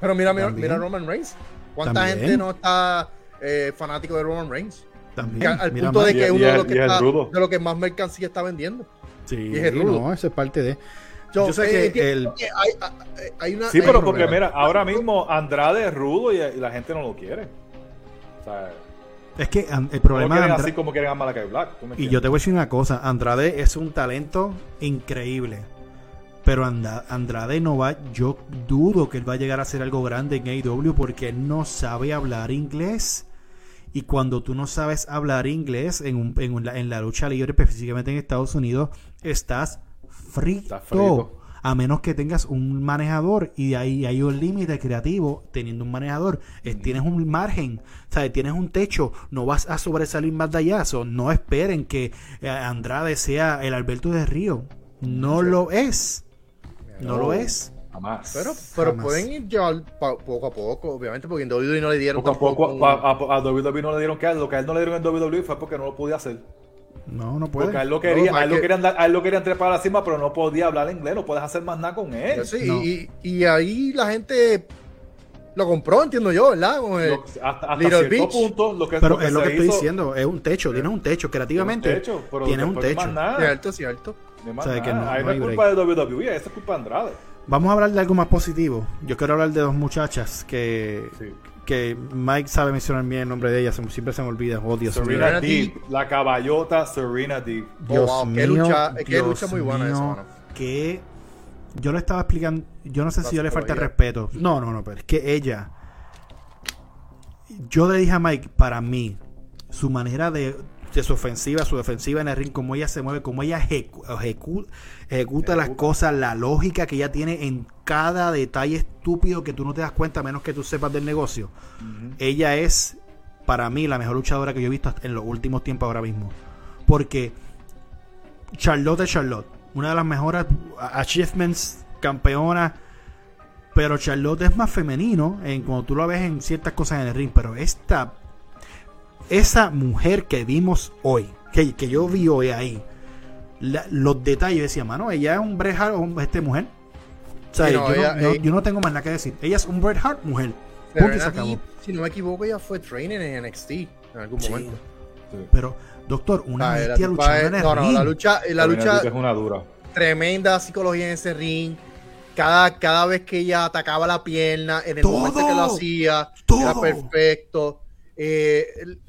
Pero mira, mira, mira Roman Reigns. ¿Cuánta También. gente no está eh, fanático de Roman Reigns? También. Que al Mira punto más. de Y- que y uno de es- los que y es está, de lo que más mercancía está vendiendo. Sí, y es rudo. no, eso es parte de. Yo, Yo sé eh, que el- hay, hay- una. Sí, pero porque mira, ahora mismo Andrade es rudo y, y la gente no lo quiere. O sea, Es que el no problema de quieren Andra- así como quieren a Malakai Black. ¿tú me Y yo te voy a decir una cosa, Andrade es un talento increíble. Pero Andrade no va, yo dudo que él va a llegar a hacer algo grande en AEW porque él no sabe hablar inglés. Y cuando tú no sabes hablar inglés en, un- en, la, en la lucha libre, específicamente en Estados Unidos, estás frito. Estás frito. A menos que tengas un manejador y de ahí hay un límite creativo teniendo un manejador. Es- tienes un margen, ¿sabes? tienes un techo, no vas a sobresalir más de allá. So, no esperen que eh, Andrade sea el Alberto de Río. No lo es. No lo es. Jamás. Pero, pero Jamás. pueden ir llevar pa- poco a poco, obviamente, porque en WWE no le dieron poco a poco a, un- a, a WWE no le dieron que. Lo que a él no le dieron en WWE fue porque no lo podía hacer. No, no puede. Porque a él lo quería, No, a él lo que- querían a él lo querían trepar a la cima, pero no podía hablar inglés, no puedes hacer más nada con él. Sí, No. y, y ahí la gente lo compró, entiendo yo, ¿verdad? Con el- Lo- hasta hasta Little cierto Beach. punto, lo que, Pero que es lo que estoy hizo- diciendo, es un techo, tienes un techo, creativamente. Tiene un techo, tienes un. Cierto, cierto. O sea, que no- Ahí no no hay es break. culpa de WWE, eso es culpa de Andrade. Vamos a hablar de algo más positivo. Yo quiero hablar de dos muchachas que, Sí. Que Mike sabe mencionar bien el nombre de ellas, se- siempre se me olvida. Oh, Dios. Serena Serena Deep, la caballota Serena Deep. Dios Oh, wow, qué mío, lucha- qué Dios lucha muy buena esa, mío, mano. que yo le estaba explicando, yo no sé si yo le falta el respeto. No, no, no, pero es que ella, yo le dije a Mike, para mí, su manera de, de su ofensiva, su defensiva en el ring, cómo ella se mueve, cómo ella ejecu- ejecu- ejecuta las cosas, la lógica que ella tiene en cada detalle estúpido que tú no te das cuenta, a menos que tú sepas del negocio. Ella es, para mí, la mejor luchadora que yo he visto en los últimos tiempos ahora mismo. Porque Charlotte es Charlotte, una de las mejores achievements, campeona. Pero Charlotte es más femenino en cuando tú lo ves en ciertas cosas en el ring. Pero esta, esa mujer que vimos hoy, que, que yo vi hoy ahí, la- los detalles, decía, mano, ella es un Bret Hart o un- este mujer. O sea, Sí, no, yo, no- ella- no- eh, yo no tengo más nada que decir. Ella es un Bret Hart mujer. Punto y se Serena acabó. Deep, si no me equivoco, ella fue training en NXT en algún Sí. momento. Pero, doctor, una Ah, la bestia luchando es- en el no, no, ring. la lucha, la lucha es una dura. tremenda psicología en ese ring. Cada, cada vez que ella atacaba la pierna, en el Todo. momento que lo hacía, Todo. era perfecto. Eh,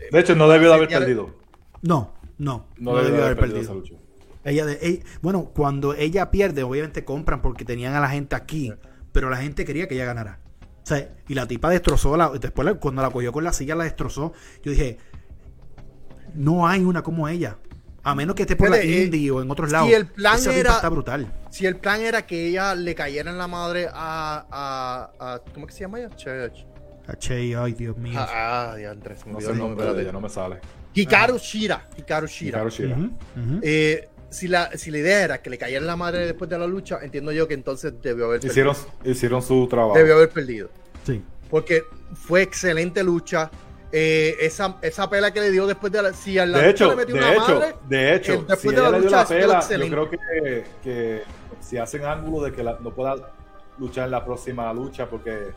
De hecho, no debió de haber perdido. No, no, No, debió de haber perdido esa lucha. Ella de, bueno, cuando ella pierde, obviamente compran porque tenían a la gente aquí, pero la gente quería que ella ganara. O sea, y la tipa destrozó, la, después la- cuando la cogió con la silla la destrozó. Yo dije, no hay una como ella. A menos que esté por la eh, indie o en otros si lados. el plan Esa era- está brutal. si el plan era que ella le cayera en la madre a. a, a- ¿Cómo que se llama ella? Che- A Che, ay, Dios mío. Ah, ah, diantre, se me No sé el nombre, espérate. ella, no me sale. Hikaru Shira. Hikaru Shira. Hikaru Shira. Eh, si, la, si la idea era que le cayera en la madre después de la lucha, entiendo yo que entonces debió haber Hicieron, perdido. hicieron su trabajo. Debió haber perdido. Sí. Porque fue excelente lucha. Eh, esa, esa pela que le dio después de la. Si a la de lucha hecho, le metió de una hecho, madre, de hecho, eh, después si de la lucha la pela, yo excelente. creo que, que si hacen ángulo de que la- no pueda luchar en la próxima lucha porque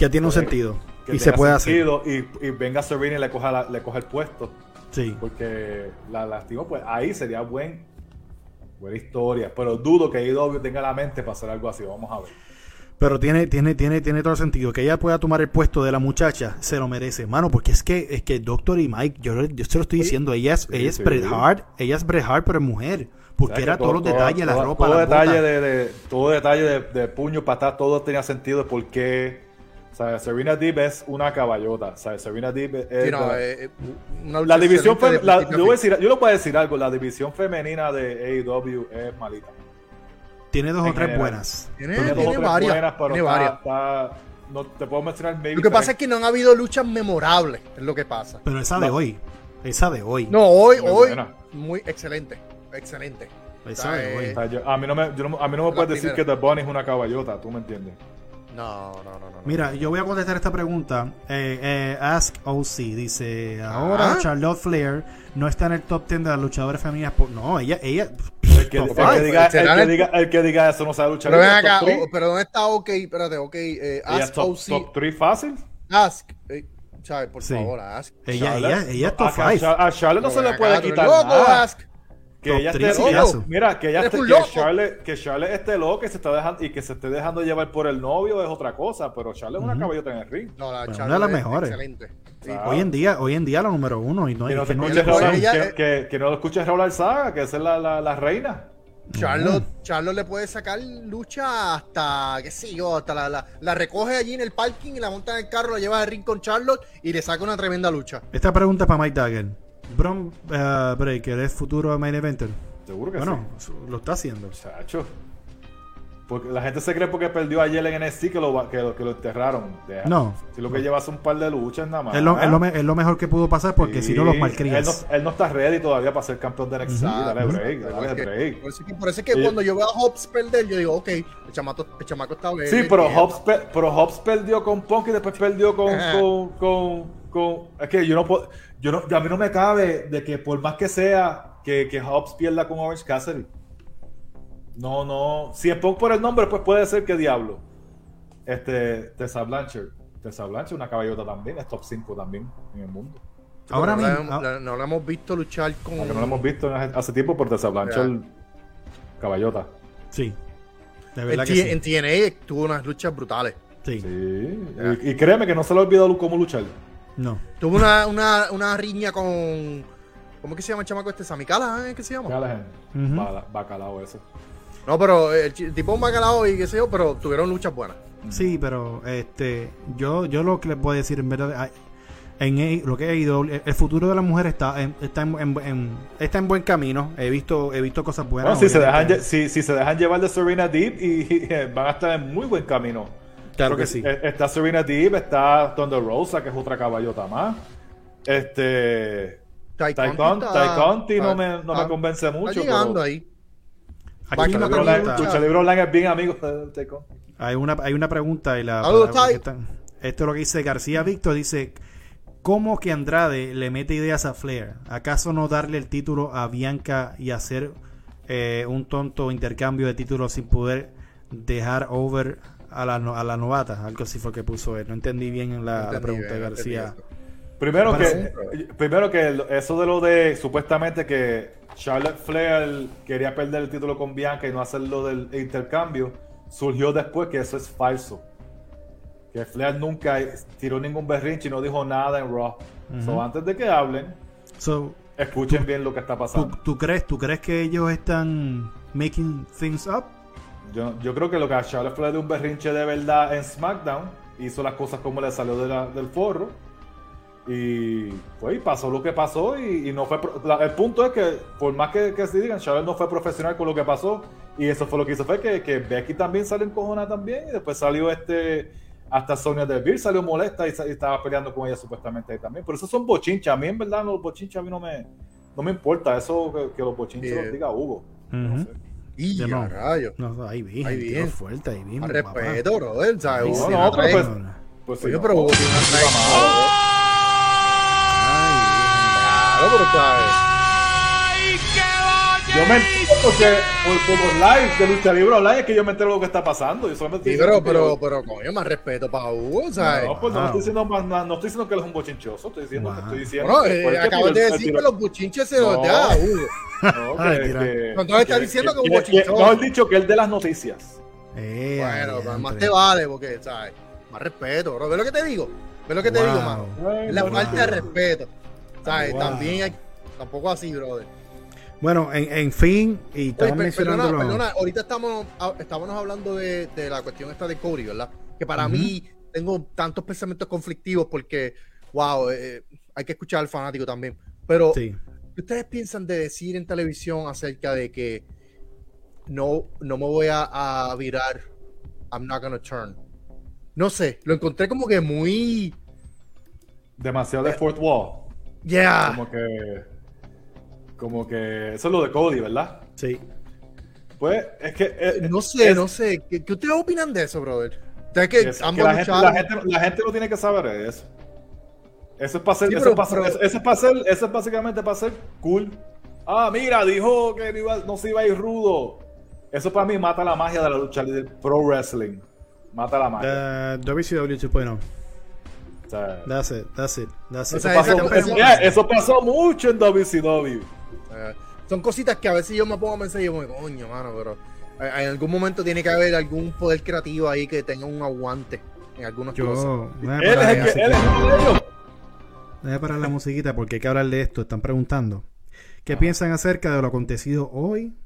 Que tiene un sentido. que Y se puede hacer. sentido y, y venga Serena y le coja, la- le coja el puesto Sí. porque la lastimó, pues ahí sería buen buena historia, pero dudo que IW tenga la mente para hacer algo así, vamos a ver. Pero tiene, tiene, tiene, tiene todo el sentido. Que ella pueda tomar el puesto de la muchacha, se lo merece, mano, porque es que, es que Doctor y Mike, yo, yo se lo estoy diciendo, ella es, ella es sí. Bret Hart, ella es Bret Hart, pero es mujer. Porque ¿Sabes era todos los detalles, la todo- ropa, todo detalle de, de- todo detalle de, de puño, patada, todo tenía sentido de por qué. O sea, Serena Deeb es una caballota. O sea, Serena Deeb es. Sí, no, de- eh, eh, una la lucha división de la- yo, voy a fin. decir, yo algo, la división femenina de AEW es malita. Tiene dos o tres general. buenas. Tiene, Tiene tiene dos o tres varias. buenas, pero tiene está- varias. está- no te puedo mencionar maybe Lo que pasa es que no han habido luchas memorables, es lo que pasa. Pero esa de No. hoy, esa de hoy, No, hoy, Muy hoy, buena. muy excelente, excelente. esa de eh, hoy. O sea, yo- a mí no me, yo no- a mí no me La puedes decir que The Bunny es una caballota, tú me entiendes. No, no, no, no. no. Mira, yo voy a contestar esta pregunta. Eh, eh, Ask OC dice: Ahora Ah. Charlotte Flair no está en el top 10 de las luchadoras femeninas. por- No, ella, ella. El que, el diga, el será que el- diga, el que diga eso no sabe luchar. Pero ven acá, oh, pero ¿dónde está OK? Espérate, OK. Eh, ask top, OC. top 3 fácil. Ask. Eh, Chávez, por Sí. favor, ask. Ella, Charlotte, ella, ella es top a- a 5. Char- A Charlotte no se le puede acá, quitar loco, nada. ask. Que ella esté loco. Mira, que ella esté, que loco. Charlotte, que Charlotte esté loca y se está dejando y que se esté dejando llevar por el novio es otra cosa, pero Charlotte es una caballota en el ring. No, la Charlotte una de las es mejores. Excelente. Sí. Ah. Hoy en día, hoy en día la número uno. Y no, Que no, que no- escuches Raúl- ella- que, que- que no lo escuches Raúl Alzaga, que esa es la, la, la reina. Charlotte, Charlotte le puede sacar lucha hasta, qué sé yo, hasta la, la, la recoge allí en el parking y la monta en el carro, la lleva al ring con Charlotte y le saca una tremenda lucha. Esta pregunta es para Mike Dagger. Bron eh, Breaker es futuro main eventer. Seguro que Bueno, lo está haciendo. sí. Chacho. Porque la gente se cree porque perdió ayer en NXT que lo, que lo, que lo enterraron. Deja. No. Si lo que lleva es un par de luchas nada más. Es lo, es lo me- es lo mejor que pudo pasar porque si no los malcrías. Él no, él no está ready todavía para ser campeón de NXT. Dale Ujú. break, dale break. Por eso es que, por eso que cuando yo veo a Hobbs perder, yo digo, ok, el chamaco, el chamaco está bien. Sí, pero Hobbs, pe- pero Hobbs perdió con Punk y después perdió con, con, con- Es que yo no puedo. Yo no, a mí no me cabe de que por más que sea que, que Hobbs pierda con Orange Cassidy. No, no. Si es Punk por el nombre, pues puede ser que diablo. Este, Tessa Blanchard. Tessa Blanchard, una caballota también, es top 5 también en el mundo. Ahora no, mismo. la, la- no la hemos visto luchar con. Aunque no lo hemos visto en hace, tiempo por Tessa Blanchard, caballota. sí. De En, verdad que T- sí. en TNA tuvo unas luchas brutales. Sí. Sí. Y, y créeme que no se le ha olvidado cómo luchar. No. Tuvo una, una, una riña con. ¿Cómo es que se llama el chamaco este? ¿Samicala? ¿eh? ¿Qué se llama? Callahan. Ujú. Bala- Bacalao ese. No, pero el, chi- el tipo un bacalao y qué sé yo, pero tuvieron luchas buenas. Sí, pero este yo yo lo que les puedo decir en verdad ay, en lo que he ido el futuro de la mujer está en, está en, en- en- está en buen camino. He visto he visto cosas buenas. Bueno, si se, dejan, si, si se dejan llevar de Serena Deep y, y, van a estar en muy buen camino. Claro Porque que sí. eh, Está Serena Deep, está Thunder Rosa, que es otra caballota más. Este. Está- Ty Conti no está- me, no me está- convence Está mucho. llegando pero ahí. Aquí una pregunta. Online- es bien amigo de Ty Conti. Hay una, hay una pregunta y la, están- esto es lo que dice García Víctor dice ¿Cómo que Andrade le mete ideas a Flair? ¿Acaso no darle el título a Bianca y hacer eh, un tonto intercambio de títulos sin poder dejar over a la, a la novata? Algo así fue que puso él. No entendí bien la, No la pregunta de García. Primero que, primero que eso de lo de supuestamente que Charlotte Flair quería perder el título con Bianca y no hacerlo del intercambio, surgió después que eso es falso. Que Flair nunca tiró ningún berrinche y no dijo nada en Raw. So, antes de que hablen, So, escuchen bien lo que está ¿tú, pasando. tú crees, ¿Tú crees que ellos están making things up? Yo, yo creo que lo que a Charlotte Flair de un berrinche de verdad en SmackDown, hizo las cosas como le salió de la- del forro. Y pues pasó lo que pasó y, y no fue... pro- la- el punto es que por más que, que se digan, Charlotte no fue profesional con lo que pasó y eso fue lo que hizo fue que, que Becky también salió encojonada también y después salió este... Hasta Sonia Deville salió molesta y, estaba peleando con ella supuestamente ahí también. Pero eso son bochinches. A mí en verdad los bochinches a mí no me, no me importa eso que, que los bochinches Bien. los diga Hugo. No Ujú. sé. Y ya, no. rayos. No, ahí bien, Ahí bien. fuerte, ahí bien. Respeto, brother. ¿sabes? Ahí No, sí, no, pero pues-. Pues Oye, sí, pero no. Hugo tiene una Pero ¿sabes? Yo me entero porque por, por los lives de Lucha Libre Online es que yo me entero de lo que está pasando. Yo solamente Sí, pero, pero, pero, coño, más respeto para Hugo, ¿sabes? No, pues no, estoy diciendo, más nada, no estoy diciendo que él es un bochinchoso. Estoy diciendo, Wow. estoy diciendo Bueno, que eh, acabas de decir que los buchinches se los No. da a Hugo. No, que- que- Entonces está que- diciendo que un que- bochinchoso. No, he dicho que él de las noticias. Eh, Bueno, pero más te vale, porque, ¿sabes? Más respeto, bro. ¿Ves lo que te digo? ¿Ves lo que te Wow. digo, mano? La Wow. falta de respeto. ¿Sabes? Wow. También hay. Tampoco así, brother. Bueno, en, en fin, y estamos mencionando perdona, perdona, ahorita estamos, ah, estábamos hablando de, de la cuestión esta de Cody, ¿verdad? Que para mí tengo tantos pensamientos conflictivos porque, wow, eh, hay que escuchar al fanático también. Pero, Sí. ¿qué ustedes piensan de decir en televisión acerca de que no, no me voy a, a virar, I'm not gonna turn? No sé, lo encontré como que muy, Demasiado de fourth wall. Yeah, Como que. Como que. Eso es lo de Cody, ¿verdad? Sí. Pues es que. eh, no sé, es- no sé. ¿Qué, qué ustedes opinan de eso, brother? Que es que ambos la, gente, la, gente, la gente no tiene que saber eso. Eso es para ser, Sí, eso pero- es para ser- pero- eso- es para ser, eso es básicamente para ser cool. Ah, mira, dijo que no, iba- no se iba a ir rudo. Eso para mí mata la magia de la lucha libre pro wrestling. Mata la magia. Uh, WCW 2.0. O sea, That's it, that's it, that's O it. eso, pasó, eso- eso- pasó mucho en WCW. Eh, son cositas que a veces yo me pongo a pensar y yo me coño, mano, pero eh, en algún momento tiene que haber algún poder creativo ahí que tenga un aguante en algunas cosas. Yo, déjame Él es parar, el la que, él es musiquita. el de ellos. Déjame parar la musiquita porque hay que hablar de esto. Están preguntando. ¿Qué piensan acerca de lo acontecido hoy?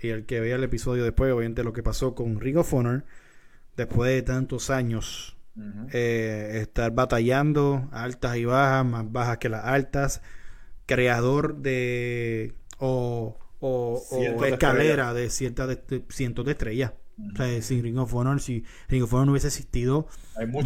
Y el que vea el episodio después, obviamente, lo que pasó con Ring of Honor después de tantos años eh, estar batallando altas y bajas, más bajas que las altas, creador de o, o- escalera de ciertas de, cientos de estrellas. O sea, sin Ring of Honor, si Ring of Honor no hubiese existido,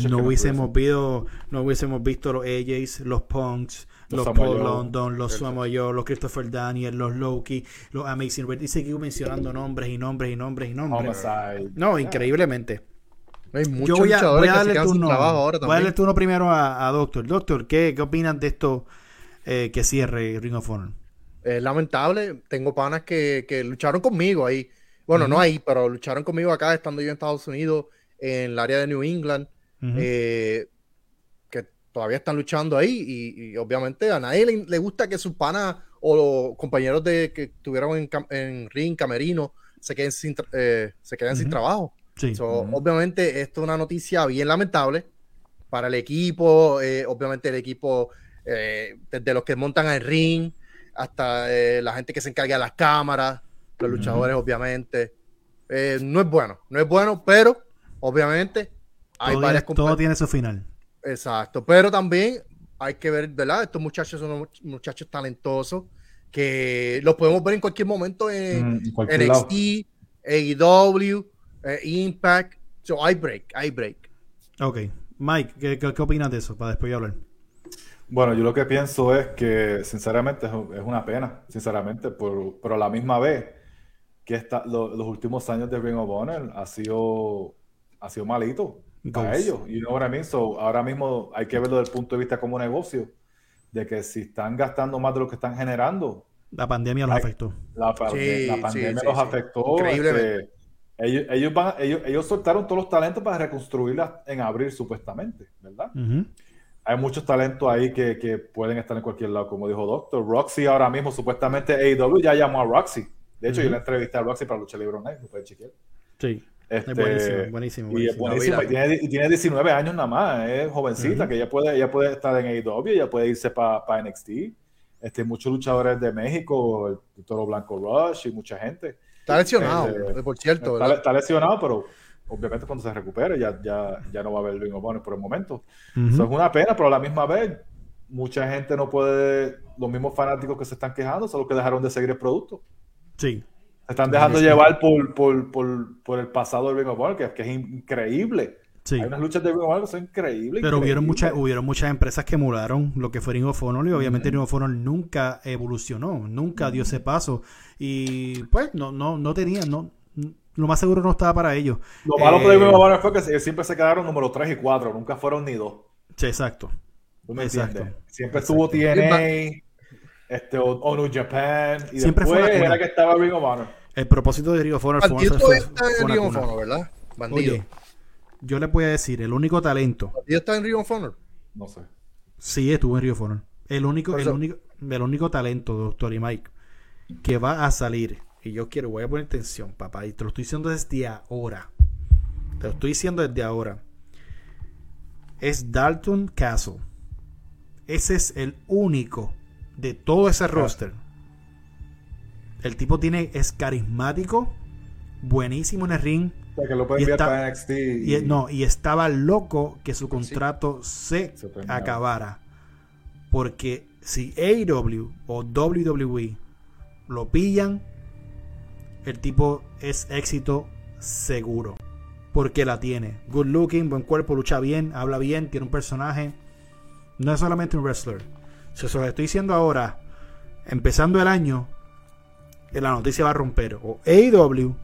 no hubiésemos visto, no hubiésemos visto los AJs, los Punks, Los Paul. London, los Joe, los Christopher Daniel, los Loki, los Amazing Red. Y seguimos mencionando nombres y nombres y nombres y nombres. Homicide. No, increíblemente. Hay muchos Yo voy a, voy que darle sin turno. trabajo ahora Voy a darle también. turno primero a, a Doctor. Doctor, ¿qué, qué opinas de esto eh, que cierre Ring of Honor? Es lamentable. Tengo panas que, que lucharon conmigo ahí. Bueno, no ahí, pero lucharon conmigo acá, estando yo en Estados Unidos, en el área de New England, eh, que todavía están luchando ahí. Y, y obviamente a nadie le, le gusta que sus panas o los compañeros de que estuvieron en, ring, camerino, se queden sin, tra- eh, se queden sin trabajo. Sí. So, Obviamente, esto es una noticia bien lamentable para el equipo. eh, obviamente, el equipo, eh, desde los que montan el ring hasta eh, la gente que se encarga de las cámaras, los luchadores, obviamente. Eh, no es bueno, no es bueno, pero obviamente hay todo, varias tiene, todo tiene su final. Exacto, pero también hay que ver, ¿verdad? Estos muchachos son unos muchachos talentosos que los podemos ver en cualquier momento en, Mm, en cualquier lado. NXT, AEW, eh, Impact. So, hay break, hay break. Ok. Mike, ¿qué, qué, qué opinas de eso? Para después yo hablar. Bueno, yo lo que pienso es que, sinceramente, es, una pena, sinceramente, por- pero a la misma vez que esta- lo- los últimos años de Ring of Honor ha sido, ha sido malito para ellos. Y ahora mismo, ahora mismo hay que verlo desde el punto de vista como negocio, de que si están gastando más de lo que están generando, La pandemia los afectó. la, Sí, la sí, pandemia sí, los sí. afectó. Increíblemente. este, ellos, ellos, van, ellos, ellos soltaron todos los talentos para reconstruirlas en abril, supuestamente, ¿verdad? Hay muchos talentos ahí que, que pueden estar en cualquier lado, como dijo Doctor. Roxy ahora mismo, supuestamente AEW ya llamó a Roxy. De hecho, yo la entrevisté a Roxy para Lucha Libre Online, lo pueden chequear. Sí. Este, Es buenísimo, buenísimo, Y es buenísimo. y vi, la tiene, y tiene 19 años nada más, es jovencita, que ella puede, ella puede estar en AEW, ella puede irse para NXT. Este, muchos luchadores de México, el Toro Blanco Rush y mucha gente. Está lesionado, Eh, por cierto, Está, lesionado, pero obviamente cuando se recupere ya, ya, ya no va a haber Ring of Honor por el momento. Eso es una pena, pero a la misma vez, mucha gente no puede, los mismos fanáticos que se están quejando son los que dejaron de seguir el producto. Sí. Se están dejando Sí. llevar por, por, por, por el pasado del Ring of Honor, que, que es increíble. Sí. Hay unas luchas de Ring of Honor que son increíbles. Pero hubieron increíbles. muchas, hubieron muchas empresas que emularon lo que fue Ring of Honor y obviamente. Ring of Honor nunca evolucionó, nunca dio ese paso y pues no, no, no tenían, no, lo más seguro no estaba para ellos. Lo malo Eh, el Ring of Honor fue que siempre se quedaron número 3 y 4, nunca fueron ni 2. Sí, exacto. ¿Tú me Exacto. entiendes? Siempre estuvo TNA, este, ONU Japan, y Siempre fue después la cuna. era que estaba Ring of Honor. El propósito de Ring of Honor fue, Bandido fue- fue Ring of. Honor, ¿verdad? Bandido. Oye, yo les voy a decir, el único talento, Bandido está en Ring of Honor. No sé. sí estuvo en Ring of Honor. El único, el único, el único talento, doctor y Mike, que va a salir, y yo quiero, voy a poner atención, papá, y te lo estoy diciendo desde ahora. te lo estoy diciendo desde ahora, es Dalton Castle. Ese es el único de todo ese roster. El tipo tiene, es carismático, buenísimo en el ring. Sea, que lo pueden Y enviar para NXT. Y, y- no, y estaba loco que su contrato se Se acabara. Porque si AEW o WWE lo pillan, el tipo es éxito seguro. Porque la tiene. Good looking, buen cuerpo, lucha bien, habla bien, tiene un personaje. No es solamente un wrestler. Si os lo estoy diciendo ahora, empezando el año, la noticia va a romper. O AEW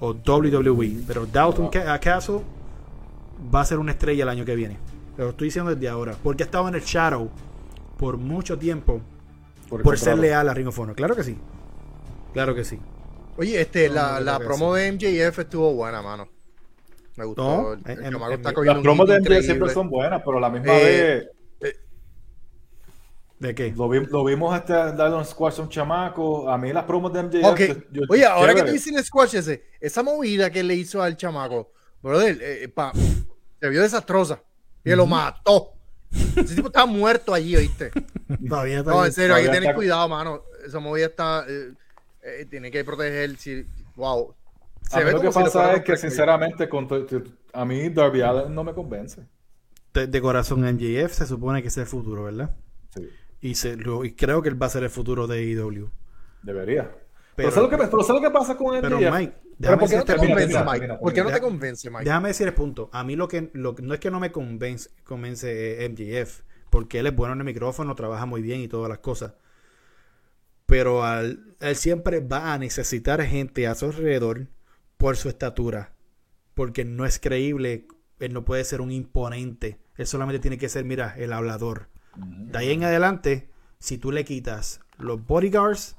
o WWE. Pero Dalton Ca- Castle va a ser una estrella el año que viene. Lo estoy diciendo desde ahora. Porque ha estado en el shadow por mucho tiempo por ser leal a Ring of Honor. Claro que sí. Claro que sí. Oye, este, No, la, no, la promo de MJF estuvo buena, mano. Me gustó. No, el, en- el en- chamaco en- está las promos de MJ siempre son buenas, pero a la misma Eh, vez ¿De qué? lo, vi- lo vimos este darle un squash a un chamaco. A mí las promos de MJ. Ok. yo- Oye, ahora que chévere. dices el squash ese, esa movida que le hizo al chamaco, brother, eh, pa- se vio desastrosa. Y lo mató. Ese tipo está muerto allí, ¿oíste? Todavía está No, en serio, hay que tener está- cuidado, mano. Esa movida está. eh, eh, tiene que proteger. Si, wow. A mí lo que si pasa es que, sinceramente, con a mí Darby Allen no me convence. de, de corazón MJF se supone que es el futuro, ¿verdad? Sí, Y, se, lo- y creo que él va a ser el futuro de AEW. debería. Pero, Pero- ¿sabes lo que, pero ¿sabes lo que pasa con MJF? Pero Mike, déjame ¿por qué no te convence, Mike? ¿Por qué no te convence, Mike? Déjame decir el punto. A mí lo que, lo que- no es que no me convence, convence eh, MJF, porque él es bueno en el micrófono, trabaja muy bien y todas las cosas. Pero al- él siempre va a necesitar gente a su alrededor por su estatura. Porque no es creíble, él no puede ser un imponente. Él solamente tiene que ser, mira, el hablador. De ahí en adelante, si tú le quitas los bodyguards,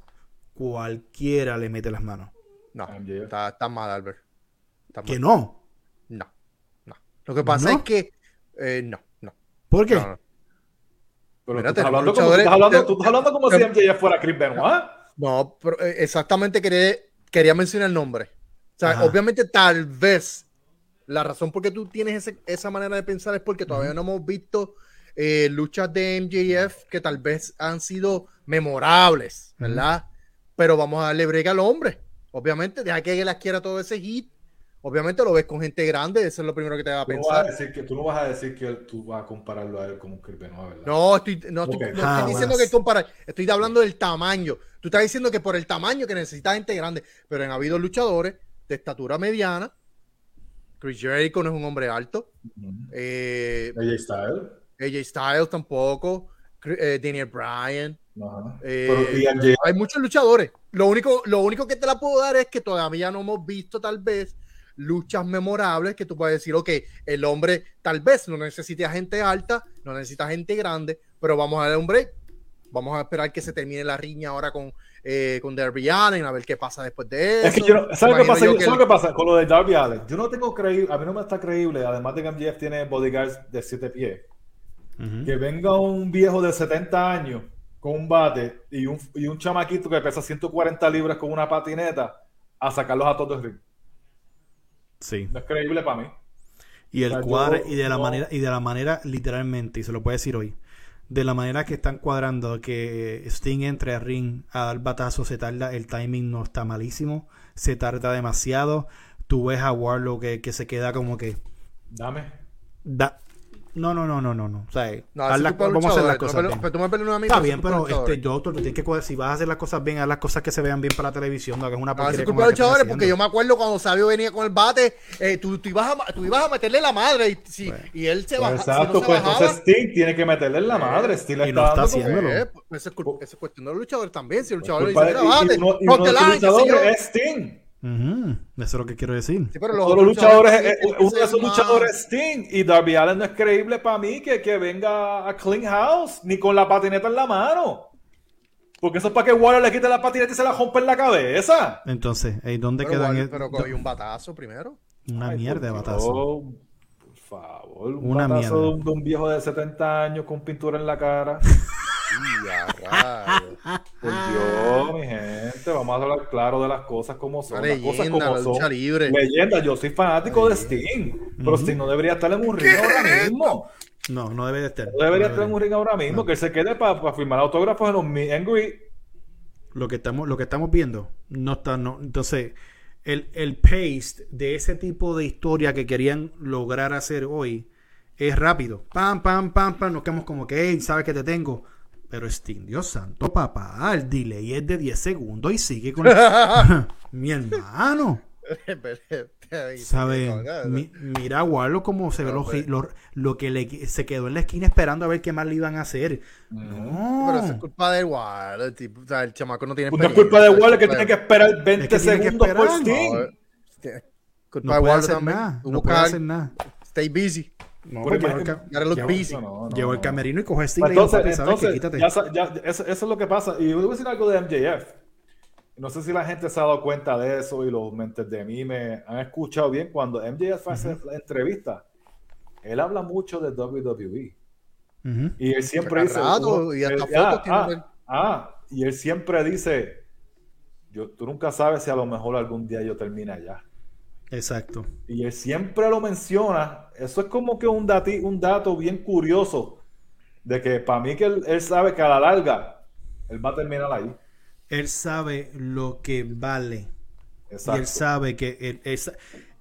cualquiera le mete las manos. No, MJF. está, está mal, Albert. Está Que no. No, no. Lo que pasa ¿No? es que. eh, no, no. ¿Por qué? no, no. Pero Mira, tú, estás hablando como, tú, estás hablando, tú estás hablando como si MJF fuera Chris Benoit. No, pero, eh, exactamente quería, quería mencionar el nombre. O sea, Ajá. obviamente, tal vez la razón por qué tú tienes ese- esa manera de pensar es porque todavía no hemos visto eh, luchas de MJF que tal vez han sido memorables, ¿verdad? Pero vamos a darle brega al hombre. Obviamente, deja que él adquiera todo ese hit. Obviamente lo ves con gente grande, eso es lo primero que te va a Tú no, vas a pensar. decir que, tú no vas a decir que tú vas a compararlo a él como Chris Benoit, ¿verdad? No, estoy, no, estoy, Ok. no estoy Jamás. diciendo que comparar, estoy hablando del tamaño. Tú estás diciendo que por el tamaño que necesita gente grande, pero han habido luchadores de estatura mediana. Chris Jericho no es un hombre alto. Ujú. Eh, AJ Styles. AJ Styles tampoco. Eh, Daniel Bryan. Eh, Hay muchos luchadores. Lo único, lo único que te la puedo dar es que todavía no hemos visto tal vez luchas memorables que tú puedes decir, ok, el hombre tal vez no necesita gente alta, no necesita gente grande, pero vamos a darle un break. Vamos a esperar que se termine la riña ahora con, eh, con Derby Allen, a ver qué pasa después de eso. Es que yo no, ¿sabes qué pasa? yo Yo- que ¿Sabes el- qué pasa con lo de Darby Allen? Yo no tengo creíble, a mí no me está creíble, además de que MJF tiene bodyguards de 7 pies, Que venga un viejo de 70 años con un bate y un, y un chamaquito que pesa 140 libras con una patineta a sacarlos a todos del ring. Sí. No es creíble para mí. Y el O sea, cuadre, yo- y de la no- manera, y de la manera, literalmente, y se lo puedo decir hoy, de la manera que están cuadrando que Sting entre al ring a dar batazo se tarda, el timing no está malísimo, se tarda demasiado. Tú ves a Warlock que, que se queda como que Dame. da, no, no, no, no, no, no. O sea, No, haz de vamos a hacer las cosas no bien. pero tú me peleas a mí Está bien, pero este, doctor, tú tienes que si vas a hacer las cosas bien, haz las cosas que se vean bien para la televisión, no hagas una No, tipo como de la que están luchadores, porque yo me acuerdo cuando Sabio venía con el bate, eh, tú, tú ibas a, tú ibas a meterle la madre y, si, Bueno. y él se Pues bajaba. exacto, si no se pues bajaba, entonces Sting tiene que meterle en la madre. Le y está lo está haciéndolo. Eh, pues, eso, es cul- eso es cuestión de los luchadores también. Si el luchador Culpa le dice, "Mira, y- y bate, uno- y front uno the de sus line", qué sé yo. luchadores es Sting. Eso es lo que quiero decir. Sí, pero los luchadores, eh, uno de esos más- luchadores es Sting. Y Darby Allen no es creíble para mí que, que venga a Clean House, ni con la patineta en la mano. Porque eso es para que Warrior le quite la patineta y se la rompa en la cabeza. Entonces, ¿y ¿dónde Pero, quedan? el- pero cogí un batazo primero. una Ay, mierda de batazo. Por favor, un Una batazo mierda. de un, de un viejo de 70 años con pintura en la cara. Por Dios, mi gente, vamos a hablar claro de las cosas como son. las cosas como la son. libre. Leyenda, yo soy fanático de Sting, pero Sting no debería estar en un ring ahora mismo. No, no debe de estar. No debería No estar en un ring ahora mismo, que él se quede para firmar autógrafos en los meet and greet. Lo que estamos, lo que estamos viendo no está, no. Entonces, el, el paste de ese tipo de historia que querían lograr hacer hoy es rápido. Pam, pam, pam, pam. Nos quedamos como que, hey, sabes que te tengo. Pero Sting, Dios santo, papá, el delay es de 10 segundos y sigue con. Mi hermano. ¿Sabes? Mi- mira a Warlock como se ve No, lo, pues. lo, lo que le, se quedó en la esquina esperando a ver qué más le iban a hacer. No. Pero eso es culpa de tipo, o sea, el chamaco no tiene Pues no es culpa de Waller que tiene que esperar 20 Es que segundos por. Sting. No, Culpa No de hacer también. nada. No puede hacer nada. Stay busy. No, Pero porque llegó el. No, no, el no. camerino y cogió Sting. Pues y Entonces, "Papi, ¿sabes qué? entonces Quítate". ya, ya- eso, eso es lo que pasa. Y yo voy a decir algo de MJF. No sé si la gente se ha dado cuenta de eso y los mentes de mí me han escuchado bien. Cuando MJF hace la entrevista, él habla mucho de WWE. Y él siempre dice. rato, uno- y hasta él- fotos ah, tiene ah, ah, y él siempre dice: yo, Tú nunca sabes si a lo mejor algún día yo termine allá. Exacto. Y él siempre lo menciona. Eso es como que un, dati- un dato bien curioso. De que para mí que él, él sabe que a la larga él va a terminar ahí. Él sabe lo que vale. Y Exacto. él sabe que él, él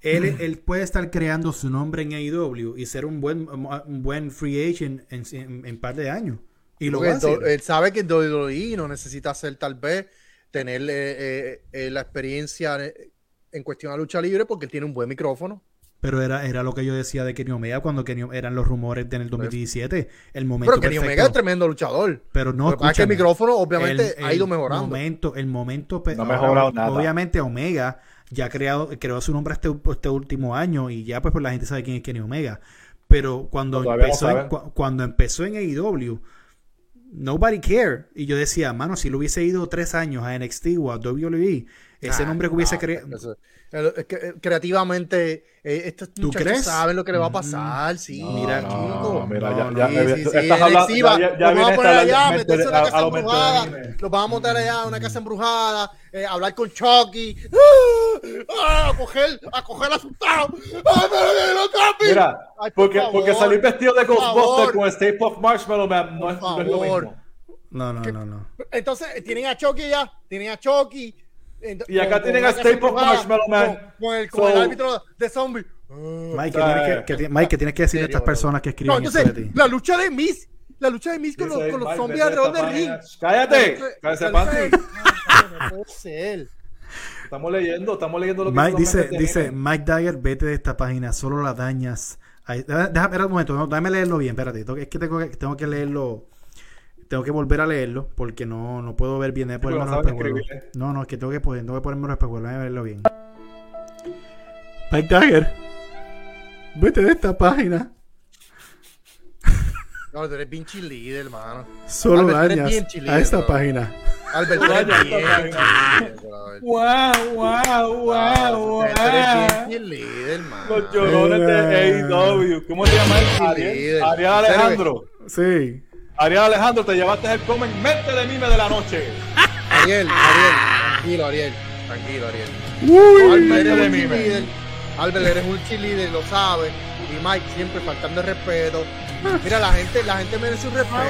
él- él puede estar creando su nombre en AEW y ser un buen, un buen free agent en, en, en par de años. Y lo él sabe que el WWE no necesita hacer tal vez tener eh, eh, eh, la experiencia eh, en cuestión de lucha libre porque él tiene un buen micrófono. Pero era, era lo que yo decía de Kenny Omega cuando Kenny, eran los rumores de en el 2017. El momento Pero Kenny perfecto. Omega es tremendo luchador. Pero no, es que el micrófono obviamente El- ha ido el mejorando. Momento, el momento. No ha mejorado ahora, nada. Obviamente, Omega ya ha creado, creó su nombre este, este último año y ya, pues, pues, la gente sabe quién es Kenny Omega. Pero cuando, No, empezó, en, cu- cuando empezó en AEW, nobody cared. Y yo decía, mano, si lo hubiese ido tres años a NXT o a WWE, ese Ah, nombre que hubiese no, creado. el- que, eh, creativamente, eh, estos ¿Tú muchachos crees? saben lo que le va a pasar. Sí, Mira, no, chico. mira, No, ya, no, ya, Sí, ya- sí, sí, estás hablando- ya- ya- vamos a poner allá, meterse en una a- casa embrujada, los vamos a montar allá en una casa embrujada, eh, hablar con Chucky, ¡Ah! ¡Ah! a coger, a coger asustado, ¡Ah, pero! Mira, Ay, por porque, favor, porque salir vestido de Ghostbuster con Stay Puft Marshmallow Man no, es, no es lo mismo. No, no, no, no. Entonces, eh, tienen a Chucky ya, tienen a Chucky. Y acá con- tienen con a Stay embrujada, Marshmallow Man. Con, con el, con el árbitro de zombie. Mike, ¿qué o sea, tienes que, que Mike, ¿qué tienes que decir a estas personas que No, escriben entonces, de ti? la lucha de Miss, la lucha de Miss con los, con los zombies alrededor del ring. Cállate, de- Panty. No, no puede ser. Estamos leyendo, estamos leyendo lo que Mike dice, dice. Mike Dagger, vete de esta página, solo la dañas. Ahí- déjame, espera un momento, no, déjame leerlo bien, espérate. que- Es que tengo que, tengo que leerlo, tengo que volver a leerlo porque no, no puedo ver bien. no ponerme los espejuelos. ¿eh? No, no, es que tengo que, poner- tengo que ponerme los espejuelos, déjame verlo bien. Mike Dagger, vete de esta página, No, tú eres bien cheerleader, hermano. solo Albert, dañas a esta bro. página. Albert, tú eres bien brother. Wow, wow, wow, Tú eres bien wow. cheerleader, man. Los llorones de AEW. ¿Cómo se llama él? Ariel. Alejandro. Sí. Ariel Alejandro, te llevaste el comen mente de mime de la noche. Ariel, Ariel, tranquilo, Ariel. Tranquilo, Ariel. Uy. Albert eres de un mime. cheerleader. Albert eres un cheerleader, lo sabes. Y Mike siempre faltando el respeto. Mira, la gente, la gente merece un respeto.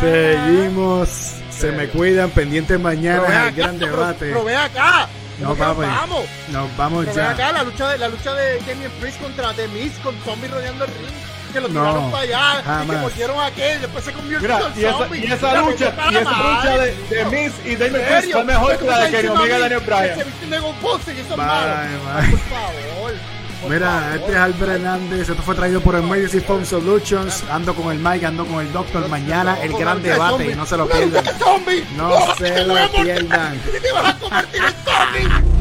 Seguimos. Se me cuidan pendientes Pero mañana en el acá, gran pero- debate. Pero ve acá. No, ¿Cómo que nos papi. vamos. Nos vamos Pero ven ya. acá la lucha de la lucha de Damien Priest contra The Miz con zombies rodeando el ring. Que lo No, tiraron para allá y jamás. que volvieron a aquel, después se convirtió Mira, en y esa, zombie. y esa lucha, y esa lucha de, de Miz y Damien ¿En Priest serio? fue mejor que ¿Cómo la de Kenny Omega y Daniel Bryan. Se y eso es malo. Por favor. por Mira, favor. este es Albert Hernández. Esto fue traído por Emergency Phone Solutions. Ando con el Mike, ando con el Doctor. Mañana el gran debate. No se lo pierdan. No se lo pierdan. Te vas a convertir en zombie.